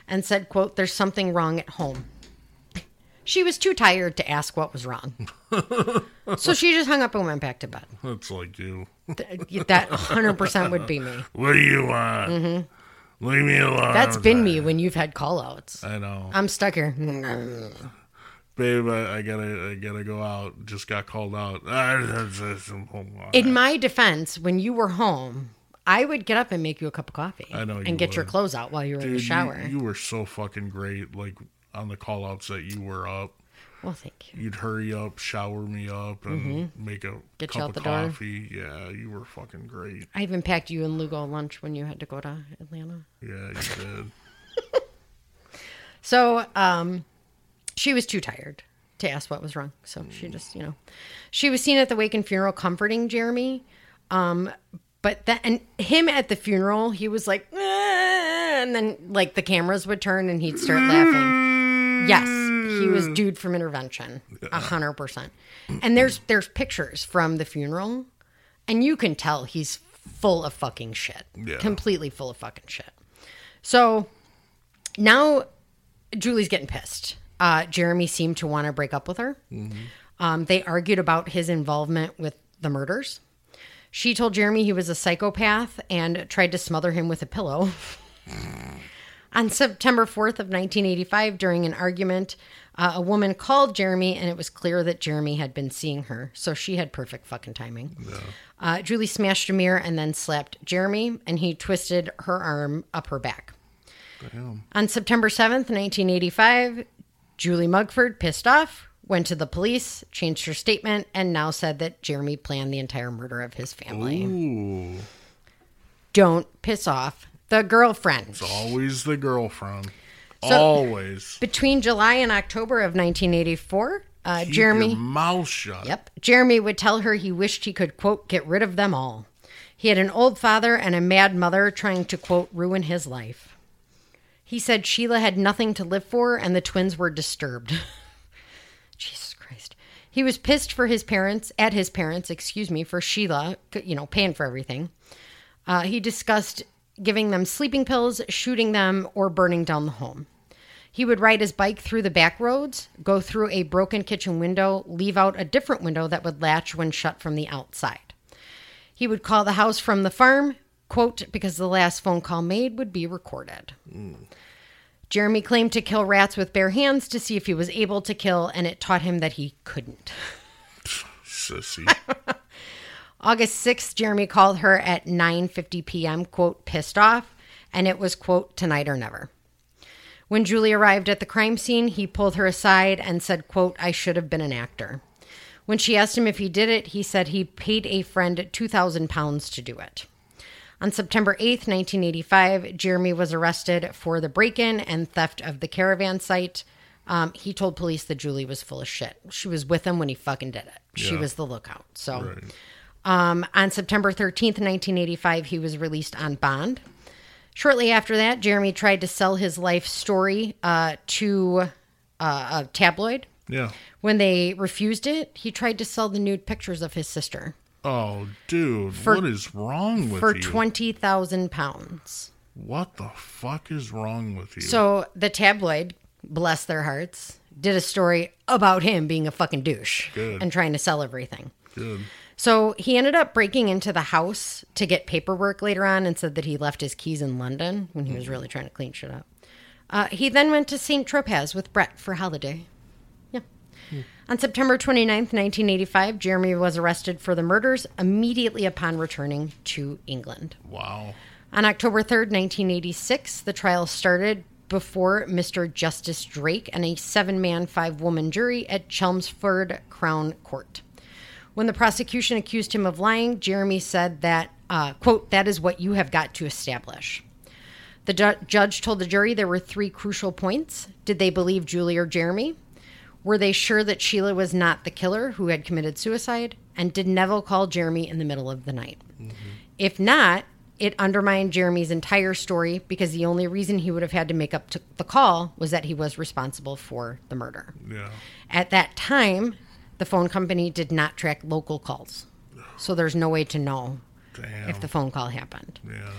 and said, "quote There's something wrong at home." She was too tired to ask what was wrong, so she just hung up and went back to bed. That's like you. Th- That 100% would be me. What do you want? Leave me alone. Mm-hmm. That's been me when you've had call outs. I know. I'm stuck here. Babe, I, I gotta I gotta go out. Just got called out. In my defense, when you were home, I would get up and make you a cup of coffee. I know you And get your clothes out while you were in the Dude, you- shower. You, were so fucking great. Like on the call outs that you were up. well, thank you. You'd hurry up, shower me up, and make a Mm-hmm. Get cup of the door. coffee. Yeah, you were fucking great. I even packed you and Lugo lunch when you had to go to Atlanta. Yeah, you did. So, um, she was too tired to ask what was wrong. So she just, you know, she was seen at the wake and funeral comforting Jeremy. Um, but that and him at the funeral, he was like, "Ah," and then like the cameras would turn and he'd start laughing. Yes, he was dude from intervention, a hundred percent. And there's there's pictures from the funeral, and you can tell he's full of fucking shit, Yeah. completely full of fucking shit. So now Julie's getting pissed. Uh, Jeremy seemed to want to break up with her. Um, they argued about his involvement with the murders. She told Jeremy he was a psychopath and tried to smother him with a pillow. On September 4th of 1985, during an argument, uh, a woman called Jeremy, and it was clear that Jeremy had been seeing her. So she had perfect fucking timing. Uh, Julie smashed a mirror and then slapped Jeremy, and he twisted her arm up her back. On September 7th, 1985, Julie Mugford, pissed off, went to the police, changed her statement, and now said that Jeremy planned the entire murder of his family. Ooh, Don't piss off the girlfriend. it's always the girlfriend. So- always. Between July and October of 1984, uh, Jeremy. mouth shut. Yep. Jeremy would tell her he wished he could, quote, get rid of them all. He had an old father and a mad mother trying to, quote, ruin his life. He said Sheila had nothing to live for and the twins were disturbed. Jesus Christ. He was pissed for his parents, at his parents, excuse me, for Sheila, you know, paying for everything. Uh, he discussed giving them sleeping pills, shooting them, or burning down the home. He would ride his bike through the back roads, go through a broken kitchen window, leave out a different window that would latch when shut from the outside. He would call the house from the farm, quote, because the last phone call made would be recorded. Jeremy claimed to kill rats with bare hands to see if he was able to kill, and it taught him that he couldn't. Sissy. August 6th, Jeremy called her at 9:50 p.m., quote, pissed off, and it was quote, tonight or never. When Julie arrived at the crime scene, he pulled her aside and said, quote, I should have been an actor. When she asked him if he did it, he said he paid a friend 2,000 pounds to do it. On September 8th, 1985, Jeremy was arrested for the break in and theft of the caravan site. Um, he told police that Julie was full of shit. She was with him when he fucking did it. She Yeah. was the lookout. So. Right. Um, on September 13th, 1985, he was released on bond. Shortly after that, Jeremy tried to sell his life story uh, to uh, a tabloid. Yeah. When they refused it, he tried to sell the nude pictures of his sister Oh, dude, For- what is wrong with you? for you? 20,000 pounds. what the fuck is wrong with you? So the tabloid, bless their hearts, did a story about him being a fucking douche Good. and trying to sell everything. Good. So he ended up breaking into the house to get paperwork later on and said that he left his keys in London when he was really trying to clean shit up. Uh, he then went to St. Tropez with Brett for holiday. On September 29, 1985, Jeremy was arrested for the murders immediately upon returning to England. Wow. On October 3rd, 1986, the trial started before Mr. Justice Drake and a seven man, five woman jury at Chelmsford Crown Court. When the prosecution accused him of lying, Jeremy said that, uh, quote, that is what you have got to establish. The ju- judge told the jury there were three crucial points. Did they believe Julie or Jeremy? Were they sure that Sheila was not the killer who had committed suicide? And did Nevill call Jeremy in the middle of the night? Mm-hmm. If not, it undermined Jeremy's entire story because the only reason he would have had to make up to the call was that he was responsible for the murder. Yeah. At that time, the phone company did not track local calls. So there's no way to know Damn. if the phone call happened. yeah.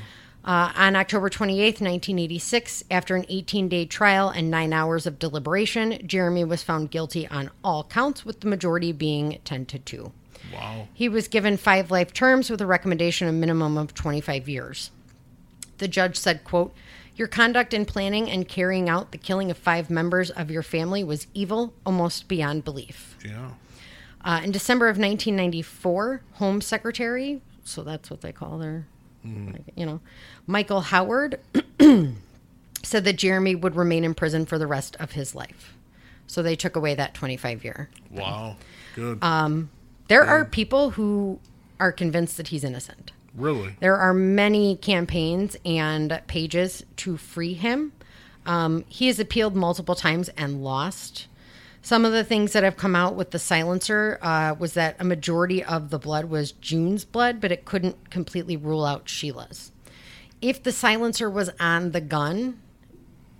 Uh, on October 28, 1986, after an 18 day trial and nine hours of deliberation, Jeremy was found guilty on all counts, with the majority being 10 to 2. Wow. He was given five life terms with a recommendation of minimum of 25 years. The judge said, quote, Your conduct in planning and carrying out the killing of five members of your family was evil, almost beyond belief. Yeah. Uh, in December of 1994, Home Secretary, so that's what they call their, like, you know, Michael Howard said that Jeremy would remain in prison for the rest of his life. So they took away that 25 year. Wow. Good. Um, There are people who are convinced that he's innocent. really? There are many campaigns and pages to free him. Um, he has appealed multiple times and lost. Some of the things that have come out with the silencer uh, was that a majority of the blood was June's blood, but it couldn't completely rule out Sheila's. If the silencer was on the gun,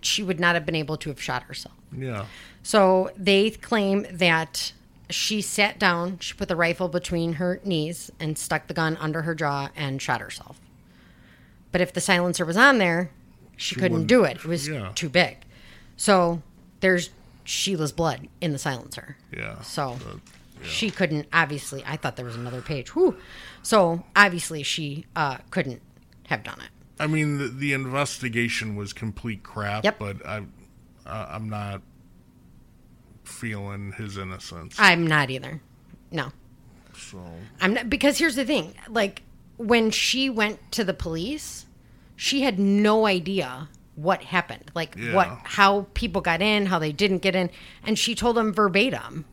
she would not have been able to have shot herself. Yeah. So they claim that she sat down, she put the rifle between her knees and stuck the gun under her jaw and shot herself. But if the silencer was on there, she, couldn't wouldn't- do it. It was yeah. too big. So there's Sheila's blood in the silencer. Yeah. So But, she couldn't obviously I thought there was another page. Whew. So obviously she uh, couldn't have done it. I mean, the, the investigation was complete crap. Yep. But I, uh, I'm not feeling his innocence. I'm not either. No. so I'm not because here's the thing. Like when she went to the police, she had no idea what happened, like Yeah. what how people got in, how they didn't get in, and she told him verbatim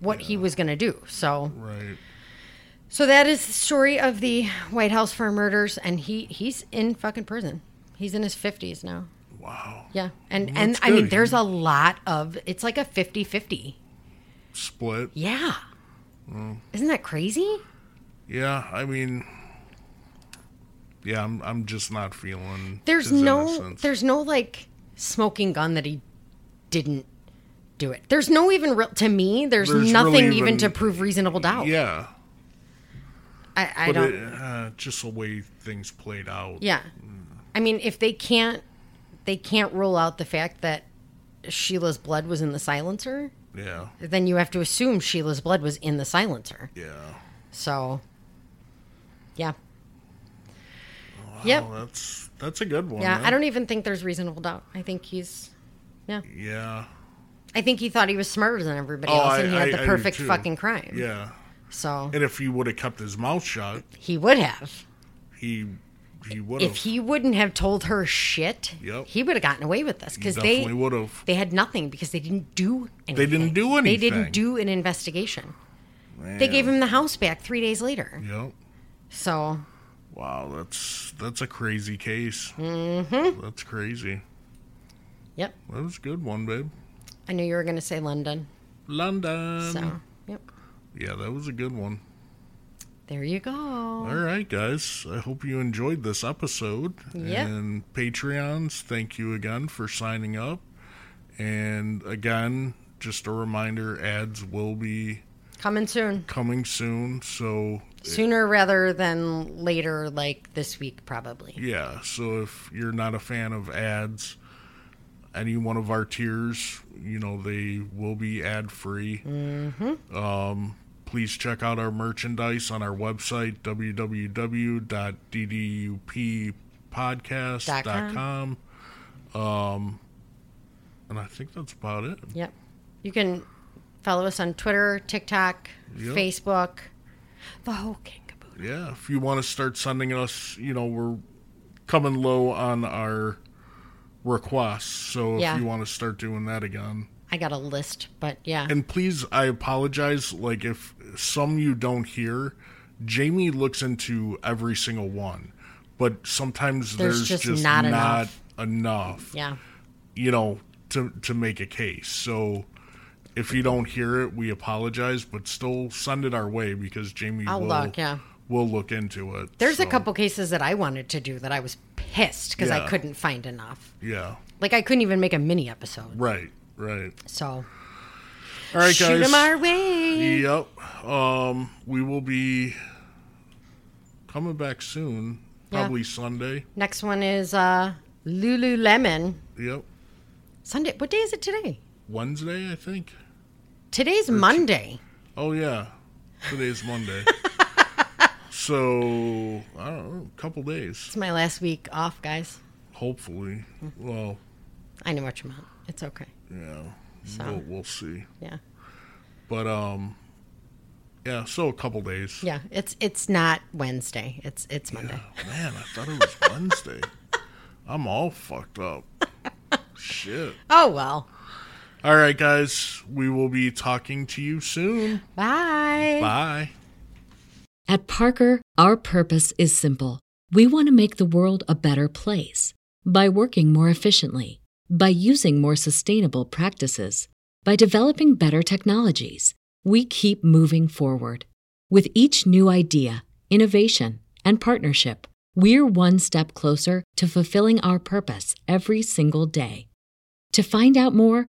what he was going to do. So Right. so that is the story of the White House Farm murders, and he he's in fucking prison. He's in his fifties now. Wow. Yeah, and Well, and I mean, there's a lot of it's like a 50-50. Split. Yeah, Mm. isn't that crazy? Yeah, I mean, yeah, I'm I'm just not feeling. There's no innocence. there's no like smoking gun that he didn't do it. There's no even real to me. There's, There's nothing really even, even- to prove reasonable doubt. Yeah, I, I don't. it, uh, just the way things played out. Yeah. I mean, if they can't they can't rule out the fact that Sheila's blood was in the silencer, Yeah, then you have to assume Sheila's blood was in the silencer. yeah. So yeah. Wow, Yep. that's that's a good one. Yeah, man. I don't even think there's reasonable doubt. I think he's yeah. Yeah. I think he thought he was smarter than everybody Oh, else I- and he had I the perfect fucking crime. Yeah. So And if he would have kept his mouth shut, he would have. he he would have If he wouldn't have told her shit, Yep. he would have gotten away with this because they would have. they had nothing because they didn't do anything. They didn't do anything. They didn't do an investigation. They gave him the house back three days later. Yep. So Wow, that's that's a crazy case. Mm-hmm. That's crazy. yep, That was a good one, babe. I knew you were going to say London. London. So yep, Yeah, that was a good one. there you go. All right, guys. I hope you enjoyed this episode. Yep. And Patreons, thank you again for signing up. And again, just a reminder ads will be Coming soon, coming soon. So, sooner rather than later, like this week probably. yeah. So, if you're not a fan of ads, any one of our tiers, you know, they will be ad free. Mm-hmm. Um, please check out our merchandise on our website, www.ddupodcast.com. Um, and I think that's about it. Yep. You can follow us on Twitter, TikTok, Yep. Facebook, the whole king caboodle. Yeah, if you want to start sending us, you know, we're coming low on our requests. So if Yeah. you want to start doing that again. I got a list, but yeah. And please, I apologize. Like, if some you don't hear, Jamie looks into every single one. But sometimes There's there's, just just, not not, enough. enough, yeah. you know, to, to make a case. So if you don't hear it, we apologize, but still send it our way because Jamie I'll will, look, yeah. will look into it. There's a couple cases that I wanted to do that I was pissed because I couldn't find enough. Yeah. Like I couldn't even make a mini episode. Right, right. So All right, shoot guys. them our way. Yep. Um, we will be coming back soon. Yeah. Probably Sunday. Next one is uh, Lululemon. Yep. Sunday. What day is it today? Wednesday, I think. Today's Monday. Oh yeah, today's Monday. so I don't know, a couple days, It's my last week off, guys. hopefully. Well, I know what you meant. It's okay. yeah, So. we'll, we'll see. Yeah. But um, yeah, so a couple days. Yeah. It's it's not Wednesday. It's it's Monday. Man, I thought it was Wednesday. I'm all fucked up. Shit. Oh well. All right, guys. We will be talking to you soon. Bye. Bye. At Parker, our purpose is simple. We want to make the world a better place by working more efficiently, by using more sustainable practices, by developing better technologies. We keep moving forward. With each new idea, innovation, and partnership, we're one step closer to fulfilling our purpose every single day. To find out more,